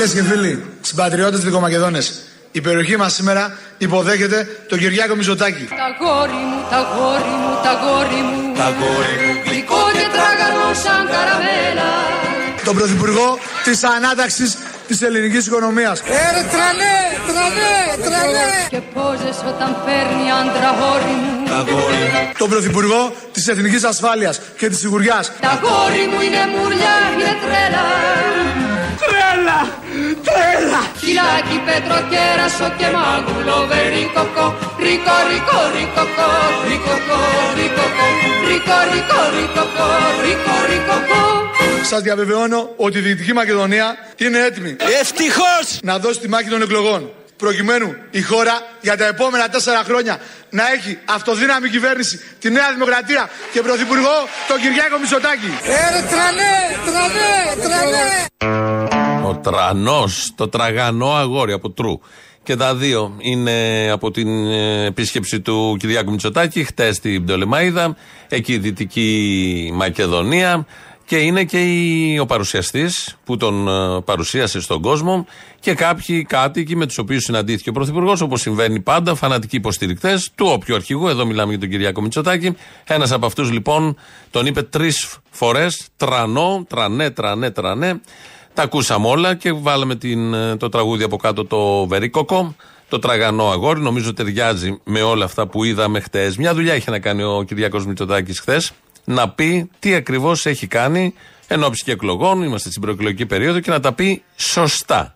Φίλες και φίλοι, συμπατριώτες Δυτικομακεδόνες, η περιοχή μας σήμερα υποδέχεται τον Κυριάκο Μητσοτάκη. Τ' αγόρι μου, τ' αγόρι μου, τ' αγόρι μου. Τ' αγόρι μου. Γλυκό και τραγανό σαν καραμέλα. Τον Πρωθυπουργό της ανάταξης της ελληνικής οικονομίας. Έρε τρανέ, τρανέ, τρανέ. Και πόζες όταν παίρνει άντρα τ' αγόρι μου. Τ' αγόρι μου. Τον Πρωθυπουργό της εθνικής ασφάλειας και της σιγουριάς. Τ' αγόρι μου είναι μούρλια, είναι τρέλα. Τρέλα, τρέλα. Χιλάκι, πέτρο, κέρασο και μάγουλο βερίκοκο. Ρίκο, ρίκο, ρίκοκο, ρίκοκο, ρίκοκο. Ρίκο, ρίκο, ρίκοκο, ρίκο, ρίκοκο. Σας διαβεβαιώνω ότι η Δυτική Μακεδονία είναι έτοιμη Ευτυχώς! να δώσει τη μάχη των εκλογών. Προκειμένου η χώρα για τα επόμενα τέσσερα χρόνια να έχει αυτοδύναμη κυβέρνηση, τη Νέα Δημοκρατία και πρωθυπουργό τον Κυριάκο Μητσοτάκη. Έρε τρανέ, τρανέ, τρανέ. Ο τρανός, το τραγανό αγόρι από τρου. Και τα δύο είναι από την ε, επίσκεψη του Κυριάκου Μητσοτάκη, χτες στην Πτολεμαίδα, εκεί η Δυτική Μακεδονία. Και είναι και η, ο παρουσιαστής που τον ε, παρουσίασε στον κόσμο και κάποιοι κάτοικοι με τους οποίους συναντήθηκε ο Πρωθυπουργός, όπως συμβαίνει πάντα, φανατικοί υποστηρικτές του όποιου αρχηγού. Εδώ μιλάμε για τον Κυριάκο Μητσοτάκη. Ένας από αυτούς λοιπόν τον είπε τρεις φορές τρανό, τρανέ, τρανέ, τρανέ. Τα ακούσαμε όλα και βάλαμε την, ε, το τραγούδι από κάτω το Βερίκοκο. Το τραγανό αγόρι, νομίζω ταιριάζει με όλα αυτά που είδαμε χτες. Μια δουλειά είχε να κάνει ο Κυριάκος Μητσοτάκης χθες να πει τι ακριβώς έχει κάνει εν όψει και εκλογών, είμαστε στην προεκλογική περίοδο και να τα πει σωστά.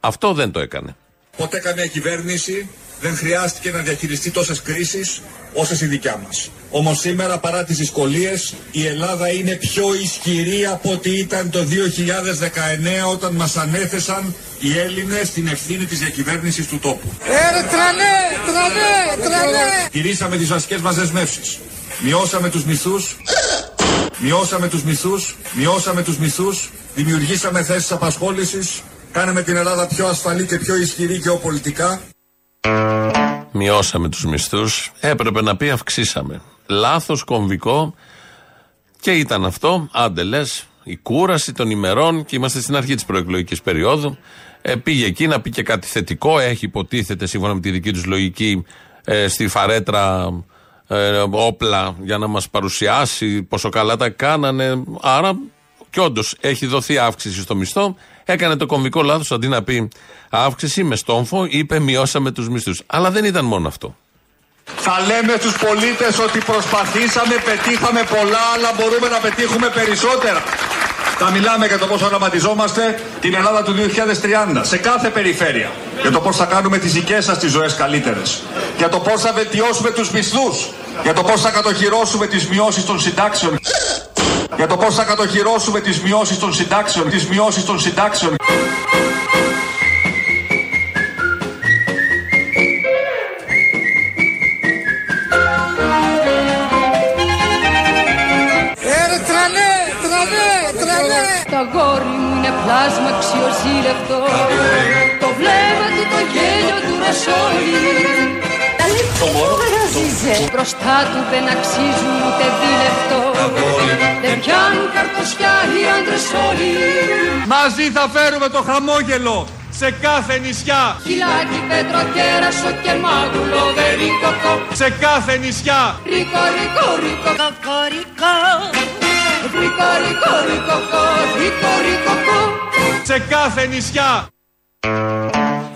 Αυτό δεν το έκανε. Ποτέ καμία κυβέρνηση δεν χρειάστηκε να διαχειριστεί τόσες κρίσεις όσες η δικιά μας. Όμως σήμερα παρά τις δυσκολίες η Ελλάδα είναι πιο ισχυρή από ό,τι ήταν το 2019 όταν μας ανέθεσαν οι Έλληνες την ευθύνη της διακυβέρνησης του τόπου. Έρε τρανέ, τρανέ, τρανέ. Τηρήσαμε τις βασικές μας δεσμεύσεις. Μειώσαμε τους μισθούς. Μειώσαμε τους μισθούς. Μειώσαμε τους μισθούς. Δημιουργήσαμε θέσεις απασχόλησης. Κάναμε την Ελλάδα πιο ασφαλή και πιο ισχυρή γεωπολιτικά. Μειώσαμε τους μισθούς. Έπρεπε να πει αυξήσαμε. Λάθος, κομβικό. Και ήταν αυτό, άντε λες, η κούραση των ημερών και είμαστε στην αρχή της προεκλογικής περίοδου. Ε, πήγε εκεί να πει και κάτι θετικό. Έχει υποτίθεται σύμφωνα με τη δική τους λογική ε, στη φαρέτρα ε, όπλα για να μας παρουσιάσει πόσο καλά τα κάνανε. Άρα και όντως έχει δοθεί αύξηση στο μισθό. Έκανε το κομβικό λάθος αντί να πει αύξηση με στόμφο, είπε μειώσαμε τους μισθούς. Αλλά δεν ήταν μόνο αυτό. Θα λέμε στους πολίτες ότι προσπαθήσαμε, πετύχαμε πολλά, αλλά μπορούμε να πετύχουμε περισσότερα. Θα μιλάμε για το πώς οραματιζόμαστε την Ελλάδα του 2030 σε κάθε περιφέρεια. Για το πώς θα κάνουμε τις δικές σας τις ζωές καλύτερες. Για το πώς θα βελτιώσουμε τους μισθούς. Για το πώς θα κατοχυρώσουμε τις μειώσεις των συντάξεων. Για το πώς θα κατοχυρώσουμε τις μειώσεις των συντάξεων. Τις μειώσεις των συντάξεων. Έρε τρανέ, τρανέ, τρανέ. Τ' αγόρι μου είναι πλάσμα αξιοζήλευτο. Το βλέμμα του, το γέλιο του ρασόλι. Μπροστά του δεν αξίζουν ούτε δίλεπτο. Δεν πιάνουν καρτοσιά οι άντρες όλοι. Μαζί θα φέρουμε το χαμόγελο σε κάθε νησιά. Χιλάκι, πέτρο, κέρασο και μάγουλο βερίκοκο. Σε κάθε νησιά. Ρίκο, ρίκο, ρίκο, κοκορικό. Ρίκο, ρίκο, ρίκοκο, ρίκο, ρίκοκο. Σε κάθε νησιά.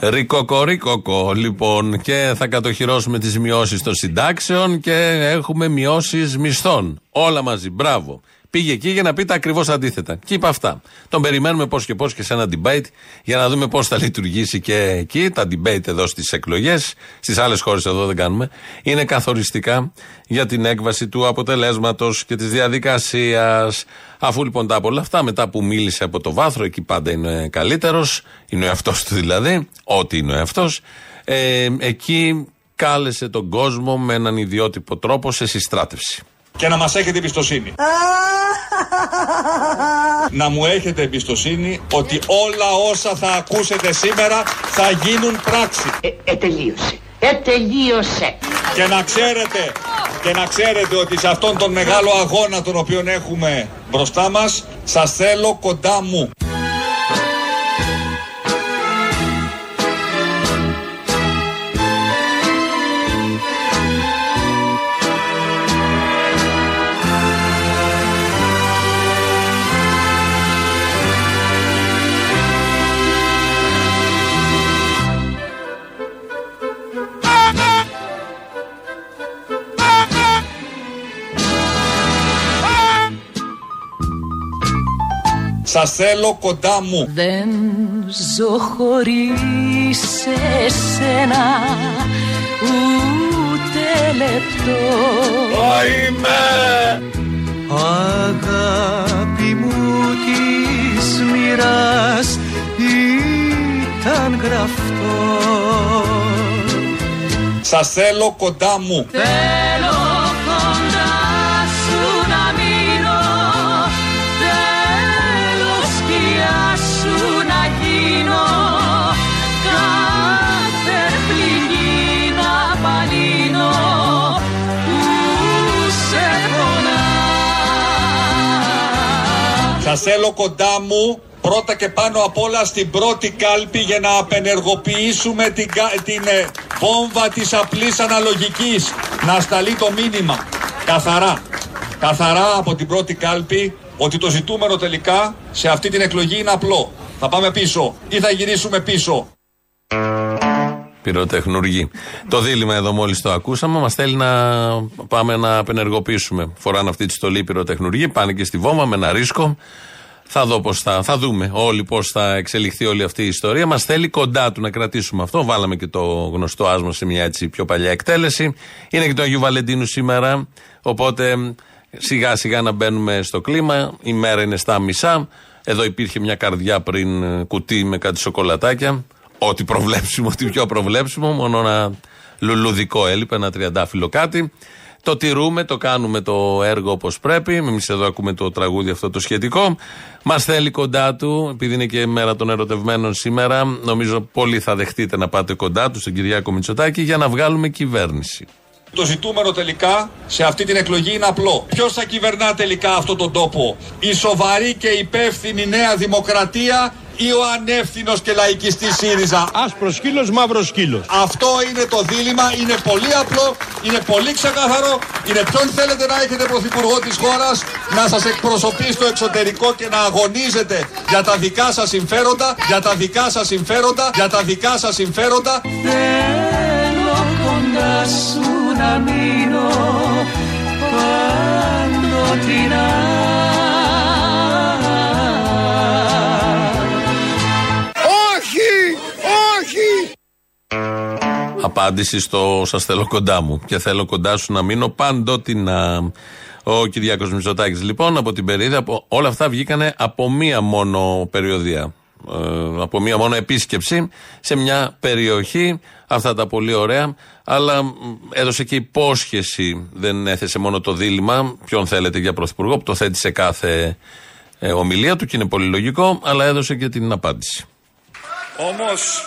Ρικοκορίκοκο, λοιπόν, και θα κατοχυρώσουμε τις μειώσεις των συντάξεων και έχουμε μειώσεις μισθών. Όλα μαζί. Μπράβο. Πήγε εκεί για να πει τα ακριβώς αντίθετα. Και είπα αυτά. Τον περιμένουμε πώς και πώς και σε ένα debate για να δούμε πώς θα λειτουργήσει και εκεί. Τα debate εδώ στις εκλογές, στις άλλες χώρες εδώ δεν κάνουμε, είναι καθοριστικά για την έκβαση του αποτελέσματος και της διαδικασίας. Αφού λοιπόν τα πολλά αυτά, μετά που μίλησε από το βάθρο, εκεί πάντα είναι καλύτερος, είναι ο εαυτός του δηλαδή, ό,τι είναι ο εαυτός, ε, εκεί κάλεσε τον κόσμο με έναν ιδιότυπο τρόπο σε συστράτευση. Και να μας έχετε εμπιστοσύνη. να μου έχετε εμπιστοσύνη ότι όλα όσα θα ακούσετε σήμερα θα γίνουν πράξη. Ε, τελείωσε. Ε, τελείωσε. Και να ξέρετε, και να ξέρετε ότι σε αυτόν τον μεγάλο αγώνα τον οποίο έχουμε μπροστά μας, σας θέλω κοντά μου. Σας θέλω κοντά μου. Δεν ζω χωρίς εσένα ούτε λεπτό Αγάπη μου της μοίρας ήταν γραφτό Σας θέλω κοντά μου. Θέλω Σας θέλω κοντά μου πρώτα και πάνω απ' όλα στην πρώτη κάλπη για να απενεργοποιήσουμε την, κα- την ε, βόμβα της απλής αναλογικής. Να σταλεί το μήνυμα καθαρά, καθαρά από την πρώτη κάλπη ότι το ζητούμενο τελικά σε αυτή την εκλογή είναι απλό. Θα πάμε πίσω ή θα γυρίσουμε πίσω. Πυροτεχνουργοί. Το δίλημα εδώ μόλις το ακούσαμε, μας θέλει να πάμε να απενεργοποιήσουμε. Φοράνε αυτή τη στολή πυροτεχνουργοί, πάνε και στη βόμβα με ένα ρίσκο. Θα δω πώς θα, θα δούμε όλοι πώς θα εξελιχθεί όλη αυτή η ιστορία. Μας θέλει κοντά του να κρατήσουμε αυτό. Βάλαμε και το γνωστό άσμα σε μια έτσι πιο παλιά εκτέλεση. Είναι και το Αγίου Βαλεντίνου σήμερα. Οπότε σιγά σιγά να μπαίνουμε στο κλίμα. Η μέρα είναι στα μισά. Εδώ υπήρχε μια καρδιά πριν ε, κουτί με κάτι σοκολατάκια. Ό,τι προβλέψιμο, ό,τι πιο προβλέψιμο. Μόνο ένα λουλουδικό έλειπε, ένα τριαντάφυλλο κάτι. Το τηρούμε, το κάνουμε το έργο όπως πρέπει. Εμείς εδώ ακούμε το τραγούδι αυτό το σχετικό. Μας θέλει κοντά του, επειδή είναι και μέρα των ερωτευμένων σήμερα. Νομίζω πολλοί θα δεχτείτε να πάτε κοντά του, στον Κυριάκο Μητσοτάκη, για να βγάλουμε κυβέρνηση. Το ζητούμενο τελικά σε αυτή την εκλογή είναι απλό. Ποιος θα κυβερνά τελικά αυτόν τον τόπο, η σοβαρή και υπεύθυνη Νέα Δημοκρατία ή ο ανεύθυνος και λαϊκιστή ΣΥΡΙΖΑ. Άσπρος σκύλος, μαύρος σκύλος. Αυτό είναι το δίλημα, είναι πολύ απλό, είναι πολύ ξεκάθαρο. Είναι ποιον θέλετε να έχετε πρωθυπουργό της χώρας, να σας εκπροσωπεί στο εξωτερικό και να αγωνίζετε για τα δικά σας συμφέροντα, για τα δικά σας συμφέροντα, για τα δικά σας συμφέροντα. Θέλω κοντά σου να μείνω παντοτινά Όχι! Απάντηση στο Σας θέλω κοντά μου. Και θέλω κοντά σου να μείνω παντότινα. Ο Κυριάκος Μητσοτάκης, λοιπόν, από την περίοδο, από, όλα αυτά βγήκανε από μία μόνο περιοδία. Ε, από μία μόνο επίσκεψη σε μια περιοχή. Αυτά τα πολύ ωραία. Αλλά μ, έδωσε και υπόσχεση. Δεν έθεσε μόνο το δίλημα. Ποιον θέλετε για πρωθυπουργό, που το θέτει σε κάθε ε, ομιλία του και είναι πολύ λογικό. Αλλά έδωσε και την απάντηση. Όμως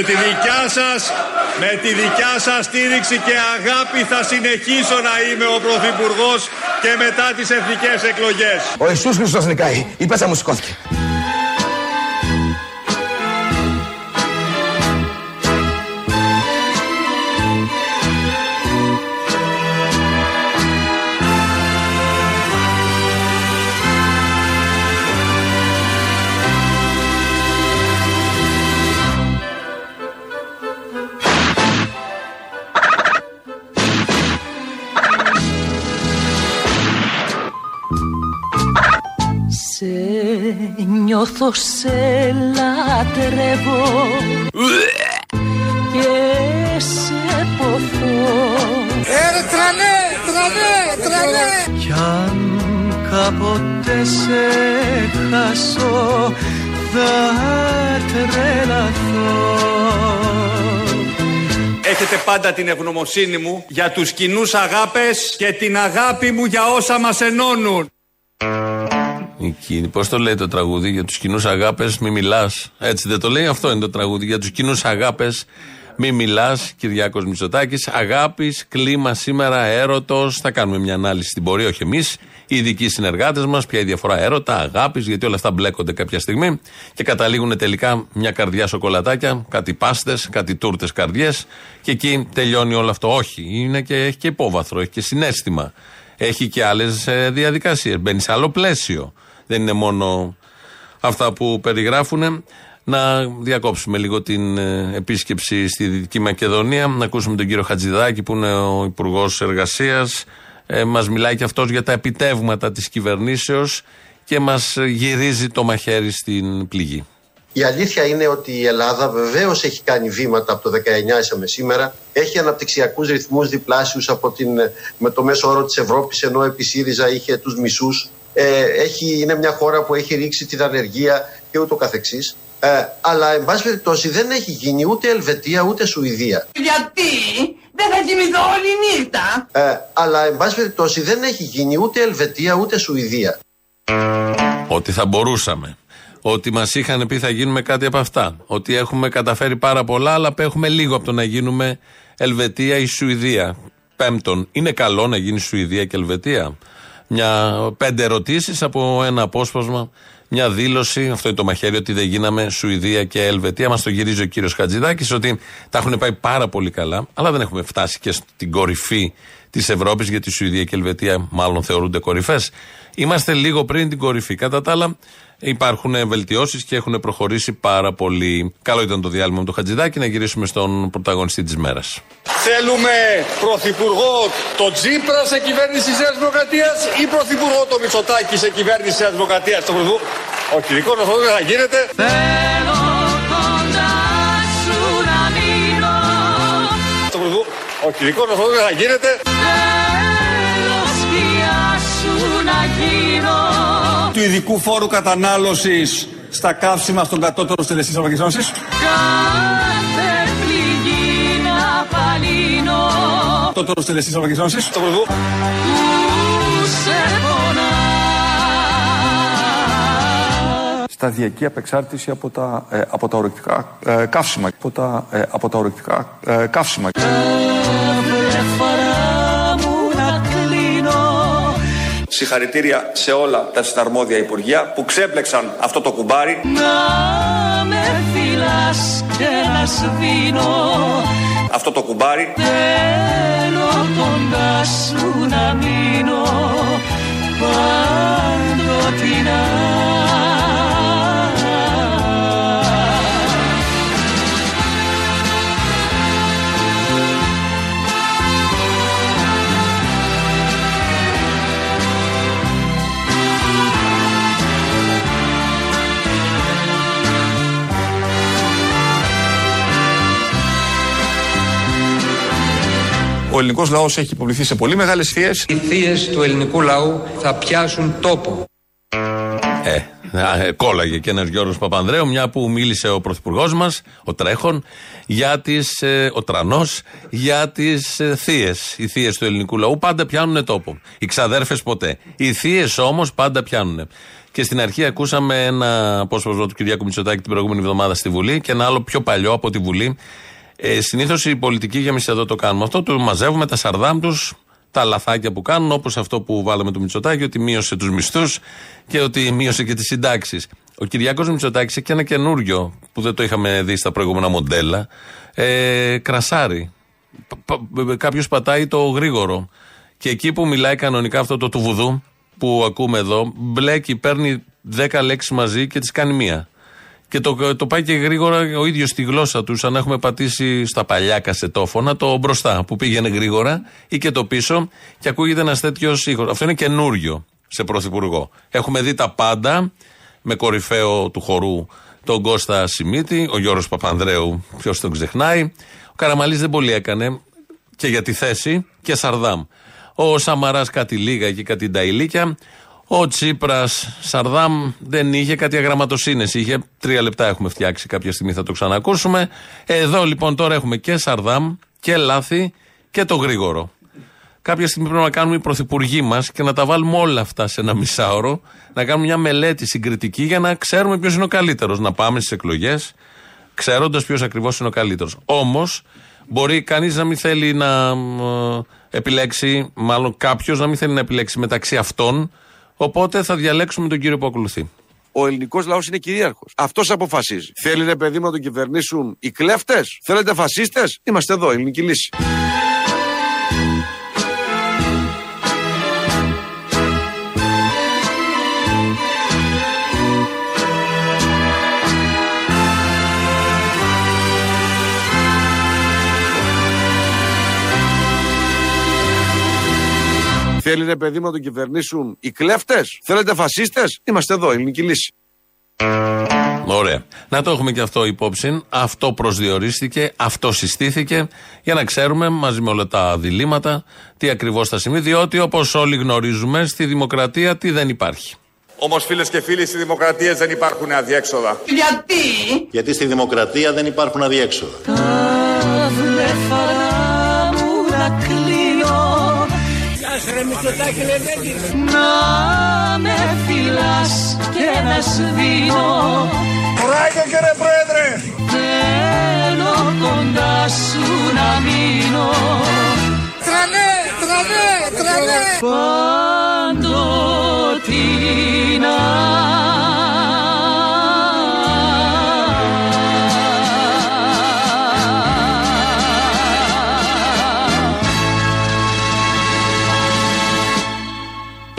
Με τη δικιά σας, με τη δικιά σας στήριξη και αγάπη θα συνεχίσω να είμαι ο Πρωθυπουργός και μετά τις εθνικές εκλογές. Ο Ιησούς Χριστός νικάει. Η πέτσα μου σηκώθηκε. Νιώθω, σε λατρεύω Και σε ποθώ Ε, τρανέ, τρανέ, τρανέ! Κι αν κάποτε σε χάσω Θα τρελαθώ Έχετε πάντα την ευγνωμοσύνη μου για τους κοινούς αγάπες και την αγάπη μου για όσα μας ενώνουν. Πώς το λέει το τραγούδι; Για τους κοινούς αγάπες, μη μιλάς. Έτσι δεν το λέει, αυτό είναι το τραγούδι. Για τους κοινούς αγάπες, μη μιλάς. Κυριάκος Μητσοτάκης. Αγάπης, κλίμα σήμερα, έρωτος. Θα κάνουμε μια ανάλυση στην πορεία, όχι εμείς. Οι ειδικοί συνεργάτες μας, ποια η διαφορά έρωτα, αγάπης, γιατί όλα αυτά μπλέκονται κάποια στιγμή και καταλήγουν τελικά μια καρδιά σοκολατάκια, κάτι πάστες, κάτι τούρτες καρδιές και εκεί τελειώνει όλο αυτό. Όχι, είναι και, έχει και υπόβαθρο, έχει και συνέστημα. Έχει και άλλες διαδικασίες. Μπαίνει σε άλλο πλαίσιο. Δεν είναι μόνο αυτά που περιγράφουν. να διακόψουμε λίγο την ε, επίσκεψη στη Δυτική Μακεδονία, να ακούσουμε τον κύριο Χατζηδάκη που είναι ο Υπουργός Εργασίας. Ε, μας μιλάει και αυτός για τα επιτεύγματα της κυβερνήσεως και μας γυρίζει το μαχαίρι στην πληγή. Η αλήθεια είναι ότι η Ελλάδα βεβαίως έχει κάνει βήματα από το 19 με σήμερα. Έχει αναπτυξιακούς ρυθμούς διπλάσιους από την, με το μέσο όρο της Ευρώπης, ενώ επί ΣΥΡΙΖΑ είχε τους μισούς. Ε, έχει, είναι μια χώρα που έχει ρίξει την ανεργία και ούτω καθεξής. Ε, αλλά εν πάση περιπτώσει δεν έχει γίνει ούτε Ελβετία ούτε Σουηδία. Γιατί; Δεν θα κοιμηθώ όλη νύχτα. Ε, αλλά εν πάση περιπτώσει δεν έχει γίνει ούτε Ελβετία ούτε Σουηδία. Ότι θα μπορούσαμε. Ότι μας είχαν πει θα γίνουμε κάτι από αυτά. Ότι έχουμε καταφέρει πάρα πολλά, αλλά απέχουμε λίγο από το να γίνουμε Ελβετία ή Σουηδία. Πέμπτον, είναι καλό να γίνει Σουηδία και Ελβετία; Μια πέντε ερωτήσεις από ένα απόσπασμα, μια δήλωση. Αυτό είναι το μαχαίρι ότι δεν γίναμε Σουηδία και Ελβετία. Μας το γυρίζει ο κύριος Χατζηδάκης ότι τα έχουν πάει πάρα πολύ καλά, αλλά δεν έχουμε φτάσει και στην κορυφή της Ευρώπης, γιατί η Σουηδία και η Ελβετία μάλλον θεωρούνται κορυφές. Είμαστε λίγο πριν την κορυφή. Κατά τα άλλα, υπάρχουν βελτιώσεις και έχουν προχωρήσει πάρα πολύ. Καλό ήταν το διάλειμμα με το Χατζηδάκη να γυρίσουμε στον πρωταγωνιστή της μέρας. Θέλουμε πρωθυπουργό το Τζίπρα σε κυβέρνηση τη Νέας Δημοκρατίας ή πρωθυπουργό το Μητσοτάκη σε κυβέρνηση τη Νέας Δημοκρατίας; Το πρωθυπουργό. Όχι, δικό μας δεν θα γίνεται. Θέλω κοντά σου να μείνω Το πρωθυπουργό. Όχι, δικό μας δεν θα γίνεται. Του ειδικού φόρου κατανάλωσης στα καύσιμα στον κατώτερο στελεστή τη Ευρωπαϊκής Ένωσης. Κάθε πληγή να παλύνω Κατώτερος στελεστή τη Ευρωπαϊκής Ένωσης. Το πρωθυπουργό. Που σε πονά σταδιακή απεξάρτηση από τα, ε, από τα ορεικτικά ε, καύσιμα. Από τα, ε, από τα ορεικτικά ε, καύσιμα. Συγχαρητήρια σε όλα τα συναρμόδια υπουργεία που ξέπλεξαν αυτό το κουμπάρι. Να με φυλάς και να σβήνω Αυτό το κουμπάρι. Θέλω κοντάς σου να μείνω Παντοτινά Ο ελληνικός λαός έχει υποβληθεί σε πολύ μεγάλες θείες. Οι θείες του ελληνικού λαού θα πιάσουν τόπο. Ε, α, ε, κόλλαγε και ένας Γιώργος Παπανδρέου, μια που μίλησε ο πρωθυπουργός μας, ο Τρέχον, για τις, ε, ο Τρανός, για τις ε, θείες. Οι θείες του ελληνικού λαού πάντα πιάνουν τόπο. Οι ξαδέρφες ποτέ. Οι θείες όμως πάντα πιάνουν. Και στην αρχή ακούσαμε ένα απόσπασμα του Κυριάκου Μητσοτάκη την προηγούμενη εβδομάδα στη Βουλή και ένα άλλο πιο παλιό από τη Βουλή. Ε, Συνήθως οι πολιτικοί, για εμεί εδώ το κάνουμε αυτό, του μαζεύουμε τα σαρδάμ τους, τα λαθάκια που κάνουν, όπως αυτό που βάλαμε του Μητσοτάκη, ότι μείωσε τους μισθούς και ότι μείωσε και τις συντάξεις. Ο Κυριάκος Μητσοτάκης έχει και ένα καινούριο που δεν το είχαμε δει στα προηγούμενα μοντέλα. Ε, κρασάρι. Κάποιος πατάει το γρήγορο. Και εκεί που μιλάει κανονικά αυτό το του βουδού που ακούμε εδώ, μπλέκει, παίρνει 10 λέξεις μαζί και τις κάνει μία. Και το, το πάει και γρήγορα ο ίδιος στη γλώσσα τους, σαν να έχουμε πατήσει στα παλιά κασετόφωνα το μπροστά που πήγαινε γρήγορα ή και το πίσω και ακούγεται ένας τέτοιος ήχος. Αυτό είναι καινούριο σε πρωθυπουργό. Έχουμε δει τα πάντα με κορυφαίο του χορού τον Κώστα Σιμίτη, ο Γιώργος Παπανδρέου, ποιος τον ξεχνάει. Ο Καραμαλής δεν πολύ έκανε και για τη θέση και Σαρδάμ. Ο Σαμαράς κάτι λίγα και κάτι νταϊλίκια. Ο Τσίπρας Σαρδάμ δεν είχε κάτι αγραμματοσύνε. Είχε τρία λεπτά έχουμε φτιάξει. Κάποια στιγμή θα το ξανακούσουμε. Εδώ λοιπόν τώρα έχουμε και Σαρδάμ και λάθη και το γρήγορο. Κάποια στιγμή πρέπει να κάνουμε οι πρωθυπουργοί μας και να τα βάλουμε όλα αυτά σε ένα μισάωρο, να κάνουμε μια μελέτη συγκριτική για να ξέρουμε ποιος είναι ο καλύτερος. Να πάμε στις εκλογές ξέροντας ποιος ακριβώς είναι ο καλύτερος. Όμως, μπορεί κανείς να μην θέλει να ε, επιλέξει, μάλλον κάποιος να μην θέλει να επιλέξει μεταξύ αυτών. Οπότε θα διαλέξουμε τον κύριο που ακολουθεί. Ο ελληνικός λαός είναι κυρίαρχος. Αυτός αποφασίζει. Θέλει ρε παιδί μου να τον κυβερνήσουν οι κλέφτες; Θέλετε φασίστες; Είμαστε εδώ, ελληνική λύση. Θέλει ρε παιδί μου να τον κυβερνήσουν οι κλέφτες; Θέλετε φασίστες; Είμαστε εδώ, ελληνική λύση. Ωραία. Να το έχουμε και αυτό υπόψη. Αυτό προσδιορίστηκε, αυτό συστήθηκε για να ξέρουμε μαζί με όλα τα διλήμματα τι ακριβώς θα συμβεί. Διότι όπως όλοι γνωρίζουμε, στη δημοκρατία τι δεν υπάρχει. Όμως, φίλες και φίλοι, στη δημοκρατία δεν υπάρχουν αδιέξοδα. Γιατί; Γιατί στη δημοκρατία δεν υπάρχουν αδιέξοδα. Τα βλέφαρα μου να κλείνω Να με φυλάς και να σβήνω Ράικο κύριε Πρόεδρε! Θέλω κοντά σου να μείνω Τρανέ, τρανέ, τρανέ! Παντοτινά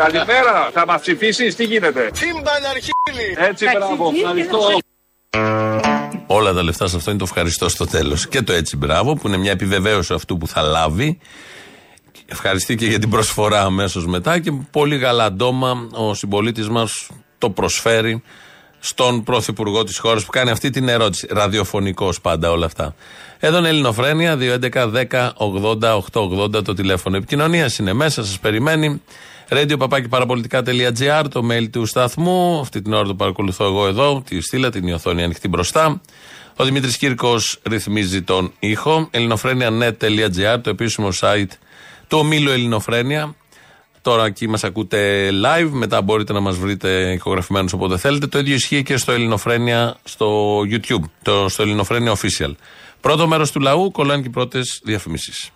Καλημέρα, θα μας ψηφίσεις, τι γίνεται; Τσίμπαν αρχίλη! Έτσι, μπράβο, ευχαριστώ. Όλα τα λεφτά σε αυτό είναι το ευχαριστώ στο τέλος. Και το έτσι μπράβο, που είναι μια επιβεβαίωση αυτού που θα λάβει. Ευχαριστεί και για την προσφορά αμέσως μετά και πολύ γαλαντόμα ο συμπολίτης μας το προσφέρει στον πρωθυπουργό της χώρας που κάνει αυτή την ερώτηση. Ραδιοφωνικός πάντα όλα αυτά. Εδώ είναι Ελληνοφρένια, 2.11.10.80.880 το τηλέφωνο επικοινωνία είναι μέσα, σας περιμένει. Radio το mail του σταθμού. Αυτή την ώρα το παρακολουθώ εγώ εδώ. Τη στείλα την η οθόνη ανοιχτή μπροστά. Ο Δημήτρης Κύρκος ρυθμίζει τον ήχο. ελληνοφρένια.net.gr, το επίσημο site του ομίλου Ελληνοφρένια. Τώρα εκεί μας ακούτε live, μετά μπορείτε να μας βρείτε ηχογραφημένους όποτε θέλετε. Το ίδιο ισχύει και στο Ελληνοφρένια στο YouTube, το, στο Ελληνοφρένια Official. Πρώτο μέρος του λαού, κολλάνε και οι πρώτες διαφημίσεις.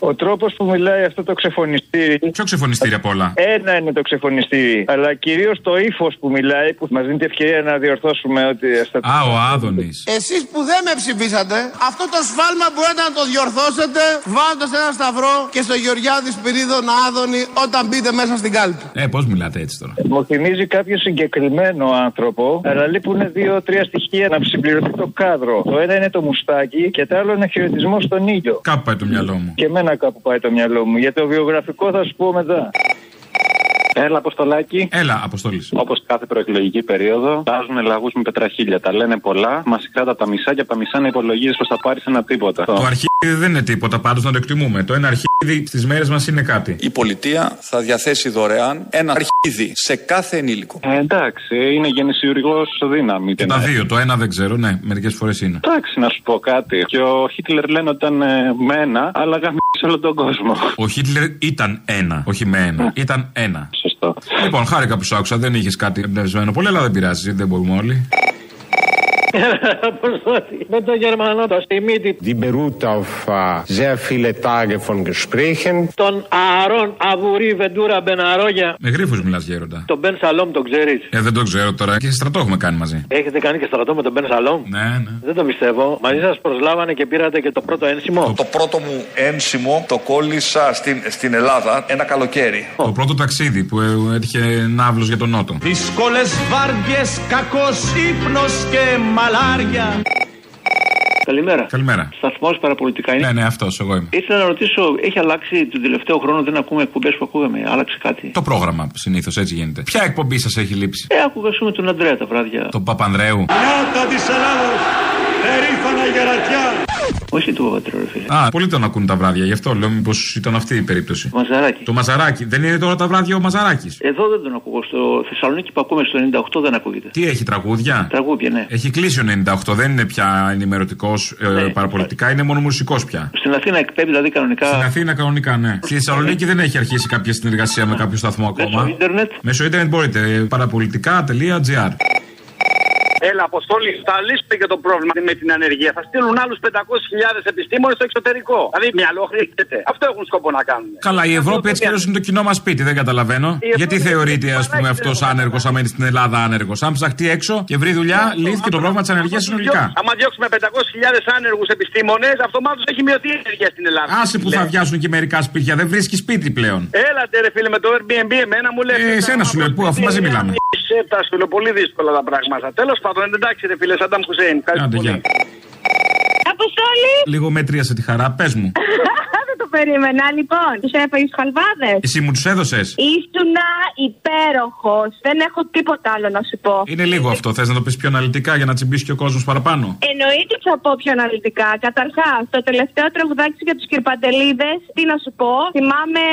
Ο τρόπος που μιλάει αυτό το ξεφωνιστήρι. Ποιο ξεφωνιστήρι απ' όλα; Ένα είναι το ξεφωνιστήρι. Αλλά κυρίως το ύφος που μιλάει που μας δίνει την ευκαιρία να διορθώσουμε ότι. Α, ο Άδωνης. Εσείς που δεν με ψηφίσατε, αυτό το σφάλμα μπορείτε να το διορθώσετε βάζοντας ένα σταυρό και στο Γεωργιάδη Σπυρίδων Άδωνη όταν μπείτε μέσα στην κάλπη. Ε, πώς μιλάτε έτσι τώρα; Μου θυμίζει κάποιο συγκεκριμένο άνθρωπο, αλλά λείπουν δύο-τρία στοιχεία να συμπληρωθεί το κάδρο. Το ένα είναι το μουστάκι και το άλλο είναι χαιρετισμός στον ήλιο. Κάπου πάει το μυαλό μου. Και εμένα κάπου πάει το μυαλό μου. Για το βιογραφικό θα σου πω μετά. Έλα, Αποστολάκη. Έλα, Αποστολή. Όπως κάθε προεκλογική περίοδο, βάζουν λαγούς με πετραχίλια. Τα λένε πολλά, μας κράτα τα μισά και από τα μισά να υπολογίζεις πως θα πάρεις ένα τίποτα. Το αρχίδι δεν είναι τίποτα, πάντως να το εκτιμούμε. Το ένα αρχίδι στις μέρες μας είναι κάτι. Η πολιτεία θα διαθέσει δωρεάν ένα αρχίδι σε κάθε ενήλικο. Ε, εντάξει, είναι γεννησιουργός δύναμη. Και τα δύο, το ένα δεν ξέρω, ναι, μερικές φορές είναι. Εντάξει, να σου πω κάτι. Και ο Χίτλερ λένε ότι ήταν ε, με ένα, αλλά γαμίσει όλο τον κόσμο. Ο Χίτλερ ήταν ένα, όχι με ένα. Ήταν ένα. Σωστό. Λοιπόν, χάρηκα που σ' άκουσα, δεν είχες κάτι εμπνευσμένο πολύ, αλλά δεν πειράζει, δεν μπορούμε όλοι. Με τον Γερμανό, το Στιμίτη. Die beruht auf äh, sehr viele Tage von Gesprächen. Τον Ααρών Αβουρί Βεντούρα Μπεναρόγια. Με γρήφου μιλάς, Γέροντα. Τον Μπεν Σαλόμ τον ξέρεις; Ε, δεν το ξέρω τώρα. Και στρατό έχουμε κάνει μαζί. Έχετε κάνει και στρατό με τον Μπεν Σαλόμ; Ναι, ναι. Δεν το πιστεύω. Μαζί σας προσλάβανε και πήρατε και το πρώτο ένσημο. Το πρώτο μου ένσημο το κόλλησα στην, στην Ελλάδα ένα καλοκαίρι. Το πρώτο ταξίδι που ε, έτυχε ναύλος για τον Νότο. Δύσκολες βάρδιες, κακός ύπνος και μαλάρια. Καλημέρα. Καλημέρα. Σταθμός παραπολιτικά είναι. Ναι, ναι, αυτός εγώ είμαι. Ήθελα να ρωτήσω, έχει αλλάξει τον τελευταίο χρόνο, δεν ακούμε εκπομπές που ακούγαμε. Άλλαξε κάτι; Το πρόγραμμα συνήθως έτσι γίνεται. Ποια εκπομπή σας έχει λείψει; Ε, άκουγα σου με τον Αντρέα τα βράδια. Τον Παπανδρέου. Νιώτα της Ελλάδα, περήφανα γερατιά. Όχι του Παπαντρέου, ρε φίλε. Α, πολλοί τον ακούν τα βράδια, γι' αυτό λέω μήπως ήταν αυτή η περίπτωση. Μαζαράκι. Το Μαζαράκι. Δεν είναι τώρα τα βράδια ο Μαζαράκι. Εδώ δεν τον ακούω. Στο Θεσσαλονίκη που ακούμε στο 98 δεν ακούγεται. Τι έχει τραγούδια; Τραγούδια, ναι. Έχει κλείσει ο 98, δεν είναι πια ενημερωτικός ε, Ναι. παραπολιτικά, είναι μόνο μουσικός πια. Στην Αθήνα εκπέμπει δηλαδή κανονικά. Στην Αθήνα κανονικά, ναι. Στη Θεσσαλονίκη δεν έχει αρχίσει κάποια συνεργασία με κάποιο σταθμό ακόμα. Μέσω ίντερνετ. Μέσω ίντερνετ μπορείτε. Παραπολιτικά.gr Έλα, Αποστόλη, θα λύσουμε και το πρόβλημα με την ανεργία. Θα στείλουν άλλους 500.000 επιστήμονες στο εξωτερικό. Δηλαδή, μυαλό χρειάζεται. Αυτό έχουν σκοπό να κάνουν. Καλά, η Ευρώπη έτσι κι αλλιώς είναι το κοινό μας σπίτι, δεν καταλαβαίνω. Γιατί θεωρείται, ας πούμε, αυτός άνεργος, αν μένει στην Ελλάδα άνεργος. Αν ψαχτεί έξω και βρει δουλειά, λύθηκε το πρόβλημα της ανεργίας συνολικά. Άμα διώξουμε 500.000 άνεργους επιστήμονες, αυτομάτως έχει μειωθεί η ενέργεια στην Ελλάδα. Άσε που θα βιάσουν και μερικά σπίτια, δεν βρίσκει σπίτι πλέον. Έλατε, ρε φίλε, με το Airbnb, εμένα μου λέει. Ε, εσένα σου λέω, πού, αφού μαζί μιλάμε. Σε τα σου λέω πολύ δύσκολα τα πράγματα. Τέλος πάντων, εντάξει, ρε φίλε, Σαντάμ Χουσέιν. Άντε, γεια. Αποστόλη! Λίγο μετρίασε τη χαρά, πες μου. Δεν το περίμενα. Λοιπόν, τους έφαγες του χαλβάδες. Εσύ μου τους έδωσες. Ήσουνα υπέροχος. Δεν έχω τίποτα άλλο να σου πω. Είναι λίγο αυτό. Θες να το πεις πιο αναλυτικά για να τσιμπήσει και ο κόσμος παραπάνω; Εννοείται ότι θα πω πιο αναλυτικά. Καταρχάς, το τελευταίο τραγουδάκι για τους κυρπαντελίδες, τι να σου πω. Θυμάμαι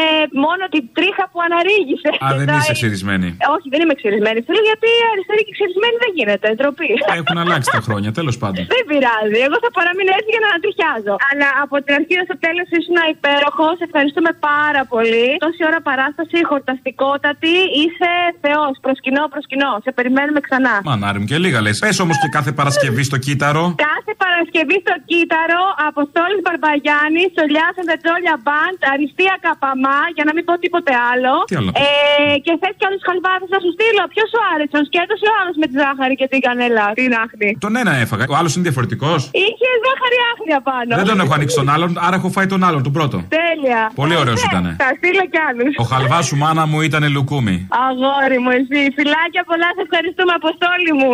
μόνο την τρίχα που αναρρίγησε. Α, δεν Τα- είσαι ξυρισμένη. Ε, Όχι, δεν είμαι ξυρισμένη. Θέλω γιατί αριστερή και ξυρισμένη δεν γίνεται. Ντροπή. Έχουν αλλάξει τα χρόνια, τέλος πάντων. Δεν πειράζει. Εγώ θα παραμείνω έτσι για να ανατριχιάζω. Αλλά από την αρχή ω το τέλος ήσουν υπέροχο. Ευχαριστούμε πάρα πολύ. Τόση ώρα παράσταση, χορταστικότατη. Είσαι Θεός. Προσκυνώ, προσκυνώ. Σε περιμένουμε ξανά. Μανάρι μου και λίγα λες. Πες όμως και κάθε Παρασκευή στο κύτταρο. Κάθε Παρασκευή στο Κύτταρο, Αποστόλης Μπαρμπαγιάννης, Σολιάς Σεντετζόλια Μπαντ, Αριστεία Καπαμά, για να μην πω τίποτε άλλο. Τι άλλο να Ε, και θες κι άλλους χαλβάδες να σου στείλω. Ποιος σου άρεσε, ο σκέτος ή ο άλλο με τη ζάχαρη και την κανέλα, την άχνη. Τον ένα έφαγα. Ο άλλος είναι διαφορετικός. Είχε ζάχαρη άχνη απάνω. Δεν τον έχω ανοίξει τον άλλον, άρα έχω φάει τον άλλον, τον πρώτο. Τέλεια. Πολύ ωραίος Ναι, ήτανε. Θα στείλω κι άλλους. Ο χαλβάς σου μάνα μου ήταν λουκούμι. Αγόρι μου, εσύ. Φιλάκια πολλά, σε ευχαριστούμε, Αποστόλη μου.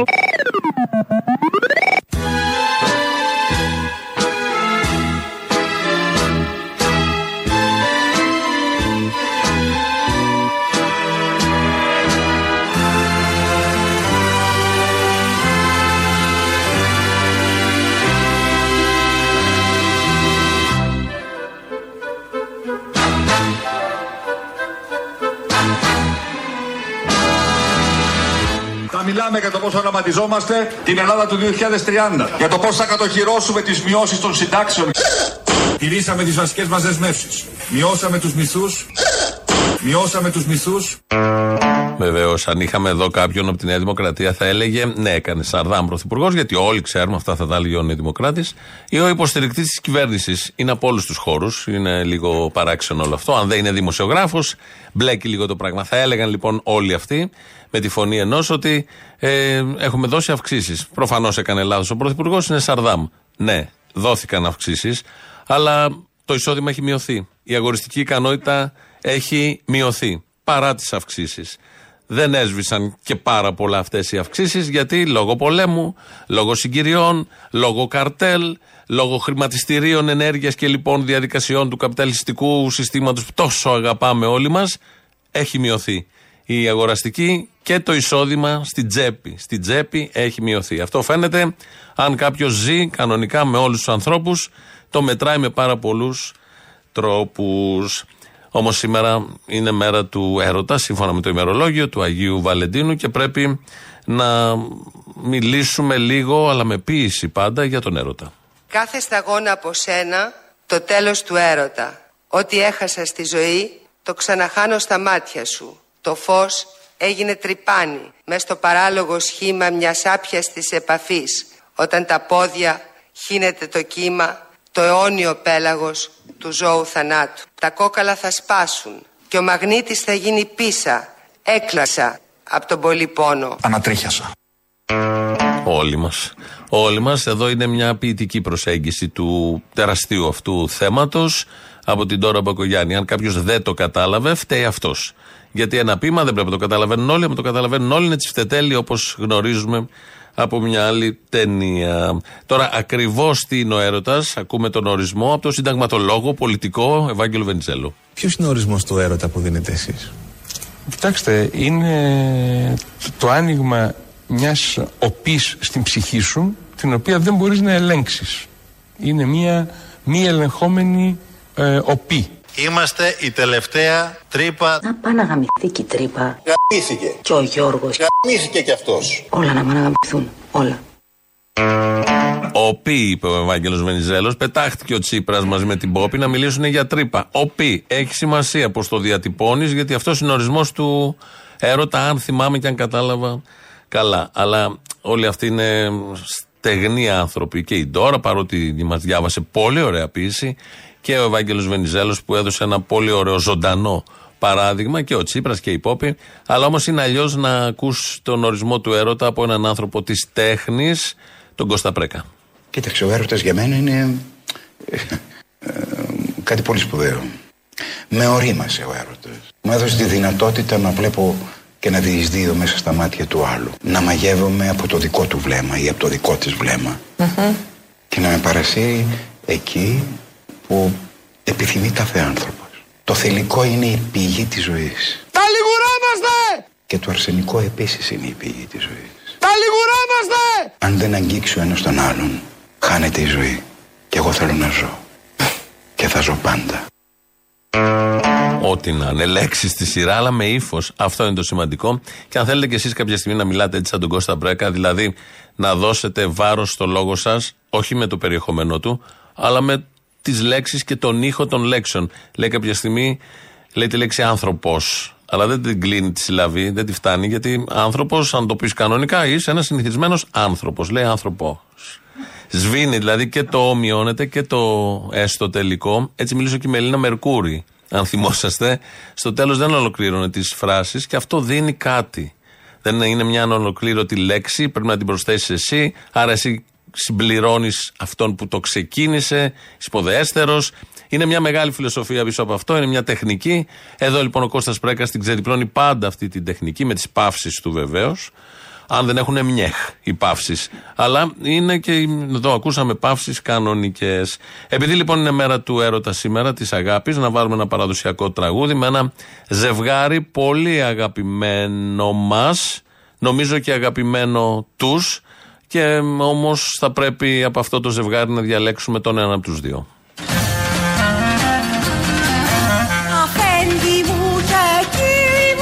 Μιλάμε για το πώς οραματιζόμαστε την Ελλάδα του 2030. Για το πώς θα κατοχυρώσουμε τις μειώσεις των συντάξεων. Τηρήσαμε τις βασικές μας δεσμεύσεις. Μειώσαμε τους μισθούς. Μειώσαμε τους μισθούς. Βεβαίως, αν είχαμε εδώ κάποιον από τη Νέα Δημοκρατία, θα έλεγε ναι, έκανε Σαρδάμ πρωθυπουργός, γιατί όλοι ξέρουμε, αυτά θα τα έλεγε ο Νέο Δημοκράτη, ή ο υποστηρικτής της κυβέρνησης. Είναι από όλους τους χώρους. Είναι λίγο παράξενο όλο αυτό. Αν δεν είναι δημοσιογράφος, μπλέκει λίγο το πράγμα. Θα έλεγαν λοιπόν όλοι αυτοί, με τη φωνή ενός, ότι ε, έχουμε δώσει αυξήσεις. Προφανώς έκανε λάθος ο πρωθυπουργός, είναι Σαρδάμ. Ναι, δόθηκαν αυξήσεις, αλλά το εισόδημα έχει μειωθεί. Η αγοριστική ικανότητα έχει μειωθεί παρά τις αυξήσεις. Δεν έσβησαν και πάρα πολλά αυτές οι αυξήσεις γιατί λόγω πολέμου, λόγω συγκυριών, λόγω καρτέλ, λόγω χρηματιστηρίων ενέργειας και λοιπόν διαδικασιών του καπιταλιστικού συστήματος που τόσο αγαπάμε όλοι μας, έχει μειωθεί. Η αγοραστική και το εισόδημα στην τσέπη. Στην τσέπη έχει μειωθεί. Αυτό φαίνεται αν κάποιος ζει κανονικά με όλους τους ανθρώπους, το μετράει με πάρα πολλούς τρόπους. Όμως σήμερα είναι μέρα του έρωτα, σύμφωνα με το ημερολόγιο του Αγίου Βαλεντίνου και πρέπει να μιλήσουμε λίγο, αλλά με ποίηση πάντα, για τον έρωτα. Κάθε σταγόνα από σένα το τέλος του έρωτα. Ό,τι έχασα στη ζωή το ξαναχάνω στα μάτια σου. Το φως έγινε τρυπάνι μες στο παράλογο σχήμα μιας άπιαστης επαφής όταν τα πόδια χύνεται το κύμα το αιώνιο πέλαγος του ζώου θανάτου. Τα κόκαλα θα σπάσουν και ο μαγνήτης θα γίνει πίσα. Έκλασα από τον πολύ πόνο. Ανατρίχιασα. Όλοι μας. Όλοι μας. Εδώ είναι μια ποιητική προσέγγιση του τεραστίου αυτού θέματος από την Τώρα Μπακογιάννη. Αν κάποιος δεν το κατάλαβε, φταίει αυτός. Γιατί ένα ποίημα δεν πρέπει να το καταλαβαίνουν όλοι. Αν το καταλαβαίνουν όλοι, είναι τσιφτετέλη όπως γνωρίζουμε από μια άλλη ταινία. Τώρα, ακριβώς τι είναι ο έρωτας, ακούμε τον ορισμό από τον συνταγματολόγο, πολιτικό Ευάγγελο Βενιζέλο. Ποιος είναι ο ορισμός του έρωτα που δίνετε εσείς, Κοιτάξτε, είναι το άνοιγμα μιας οπής στην ψυχή σου, την οποία δεν μπορείς να ελέγξεις. Είναι μια μη ελεγχόμενη ε, οπή. Είμαστε η τελευταία τρύπα. Να πάει να γαμηθεί και η τρύπα. Γαμήθηκε. Και ο Γιώργος. Γαμήθηκε κι αυτός. Όλα να πάνε να γαμηθούν. Όλα. Ο Πι, είπε ο Ευάγγελος Βενιζέλος, πετάχτηκε ο Τσίπρας μαζί με την Πόπη να μιλήσουν για τρύπα. Ο Πι, έχει σημασία πώ το διατυπώνεις, γιατί αυτός είναι ο ορισμός του έρωτα, αν θυμάμαι και αν κατάλαβα καλά. Αλλά όλοι αυτοί είναι στεγνοί άνθρωποι. Και η Ντόρα, παρότι μας διάβασε πολύ ωραία ποίηση, και ο Ευάγγελος Βενιζέλος που έδωσε ένα πολύ ωραίο ζωντανό παράδειγμα, και ο Τσίπρας και η Πόπη. Αλλά όμως είναι αλλιώς να ακούς τον ορισμό του έρωτα από έναν άνθρωπο της τέχνης, τον Κώστα Πρέκα. Κοίταξε, ο έρωτας για μένα είναι ε, ε, κάτι πολύ σπουδαίο. Με ορίμασε ο έρωτας. Μου έδωσε τη δυνατότητα να βλέπω και να διεισδύω μέσα στα μάτια του άλλου. Να μαγεύομαι από το δικό του βλέμμα ή από το δικό της βλέμμα. Και να με παρασύρει εκεί που Επιθυμεί κάθε άνθρωπος. Το θηλυκό είναι η πηγή της ζωής. Τα λιγουράμαστε! Και το αρσενικό επίσης είναι η πηγή της ζωής. Τα λιγουράμαστε! Αν δεν αγγίξει ο ένας τον άλλον, χάνεται η ζωή. Και εγώ θέλω να ζω. Και θα ζω πάντα. Ό,τι να είναι. Λέξεις στη σειρά, αλλά με ύφος. Αυτό είναι το σημαντικό. Και αν θέλετε κι εσείς κάποια στιγμή να μιλάτε έτσι σαν τον Κώστα Μπρέκα, δηλαδή να δώσετε βάρος στο λόγο σας, όχι με το περιεχόμενό του, αλλά με τις λέξεις και τον ήχο των λέξεων. Λέει κάποια στιγμή, λέει τη λέξη άνθρωπος. Αλλά δεν την κλείνει τη συλλαβή, δεν τη φτάνει, γιατί άνθρωπος, αν το πεις κανονικά, είσαι ένας συνηθισμένος άνθρωπος. Λέει άνθρωπος. Σβήνει δηλαδή και το μειώνεται και το έστω τελικό. Έτσι μιλήσω και με Ελίνα Μερκούρη. Αν θυμόσαστε, στο τέλος δεν ολοκλήρωνε τις φράσεις και αυτό δίνει κάτι. Δεν είναι μια ανολοκλήρωτη λέξη, πρέπει να την προσθέσεις εσύ. Άρα εσύ συμπληρώνεις αυτόν που το ξεκίνησε, υποδέστερο. Είναι μια μεγάλη φιλοσοφία πίσω από αυτό, είναι μια τεχνική. Εδώ λοιπόν ο Κώστας Πρέκας την ξεδιπλώνει πάντα αυτή την τεχνική, με τις παύσεις του βεβαίως. Αν δεν έχουν μιέχ οι παύσεις. Αλλά είναι και εδώ ακούσαμε παύσεις κανονικές. Επειδή λοιπόν είναι μέρα του έρωτα σήμερα, της αγάπης, να βάλουμε ένα παραδοσιακό τραγούδι με ένα ζευγάρι πολύ αγαπημένο μας, νομίζω και αγαπημένο τους. Και όμως θα πρέπει από αυτό το ζευγάρι να διαλέξουμε τον ένα από τους δύο. Αφέντη μου και κύρι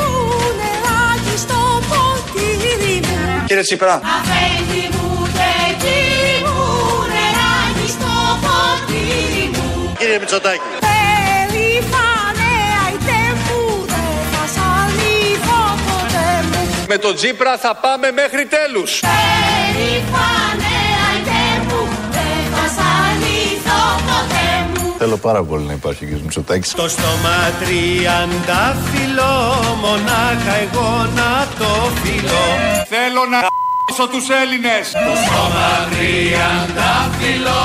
Με τον Τσίπρα θα πάμε μέχρι τέλους. Περήφανε αϊτέ μου, δεν θα σ' αλήθω ποτέ μου. Θέλω πάρα πολύ να υπάρχει ο κ. Μητσοτάκης. Το στόμα τριαντάφυλλο, μονάχα εγώ να το φιλώ. Θέλω να ***σω τους Έλληνες. Το στόμα τριαντάφυλλο,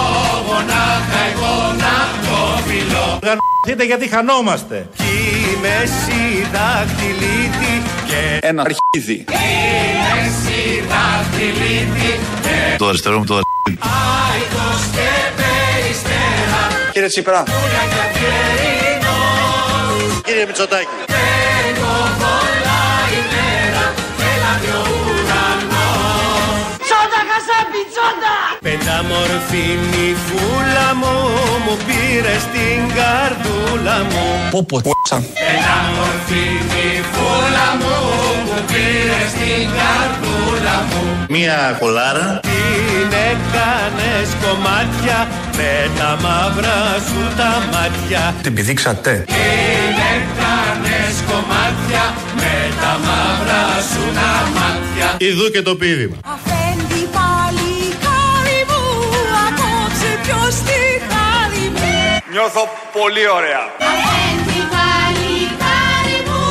μονάχα εγώ να το φιλώ. Γαμ***τε γιατί χανόμαστε. Κι είμαι συντακτηλίτη και Ένα αρχίδι. είμαι συντακτηλίτη και Το αριστερό μου το άϊκος και περιστέρα. Κύριε Τσίπρα. Πουλια και αφιερινός. Κύριε Μητσοτάκη. Έχω πολλά ημέρα και λάβει ο ουρανός. Τσόντα χασάπι, τσόντα! Πεντάμορφη νυφούλα μου, μου πήρες στην καρδούλα μου. Πω πω Πεντάμορφη νυφούλα μου, μου πήρες στην καρδούλα μου. Μία κολάρα. Την έκανες κομμάτια με τα μαύρα σου τα μάτια. Την πηδήξατε. Την έκανες κομμάτια με τα μαύρα σου τα μάτια. Ιδού και το πείδημα. Νιώθω πολύ ωραία. Αφέντη παλικάρι μου,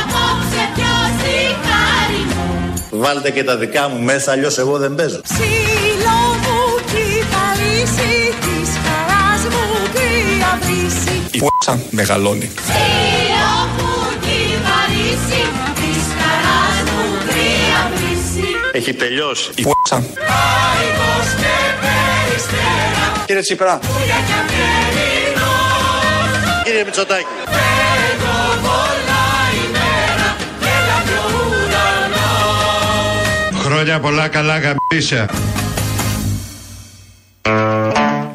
απόψε ποιος τη χάρη μου. Βάλτε και τα δικά μου μέσα, αλλιώς εγώ δεν παίζω. Ψήλο μου κυβαλήσει, της χαράς μου κρύα βρύση. Η φ***α μεγαλώνει. Έχει τελειώσει. Η φ***α Άϊκος και περιστέρας, Κύριε Τσίπρα. πουλια και αφιερινός. Κύριε Μητσοτάκη. Έχω πολλά ημέρα και λάβει ο ουρανός. Χρόνια πολλά καλά γαμπίσια.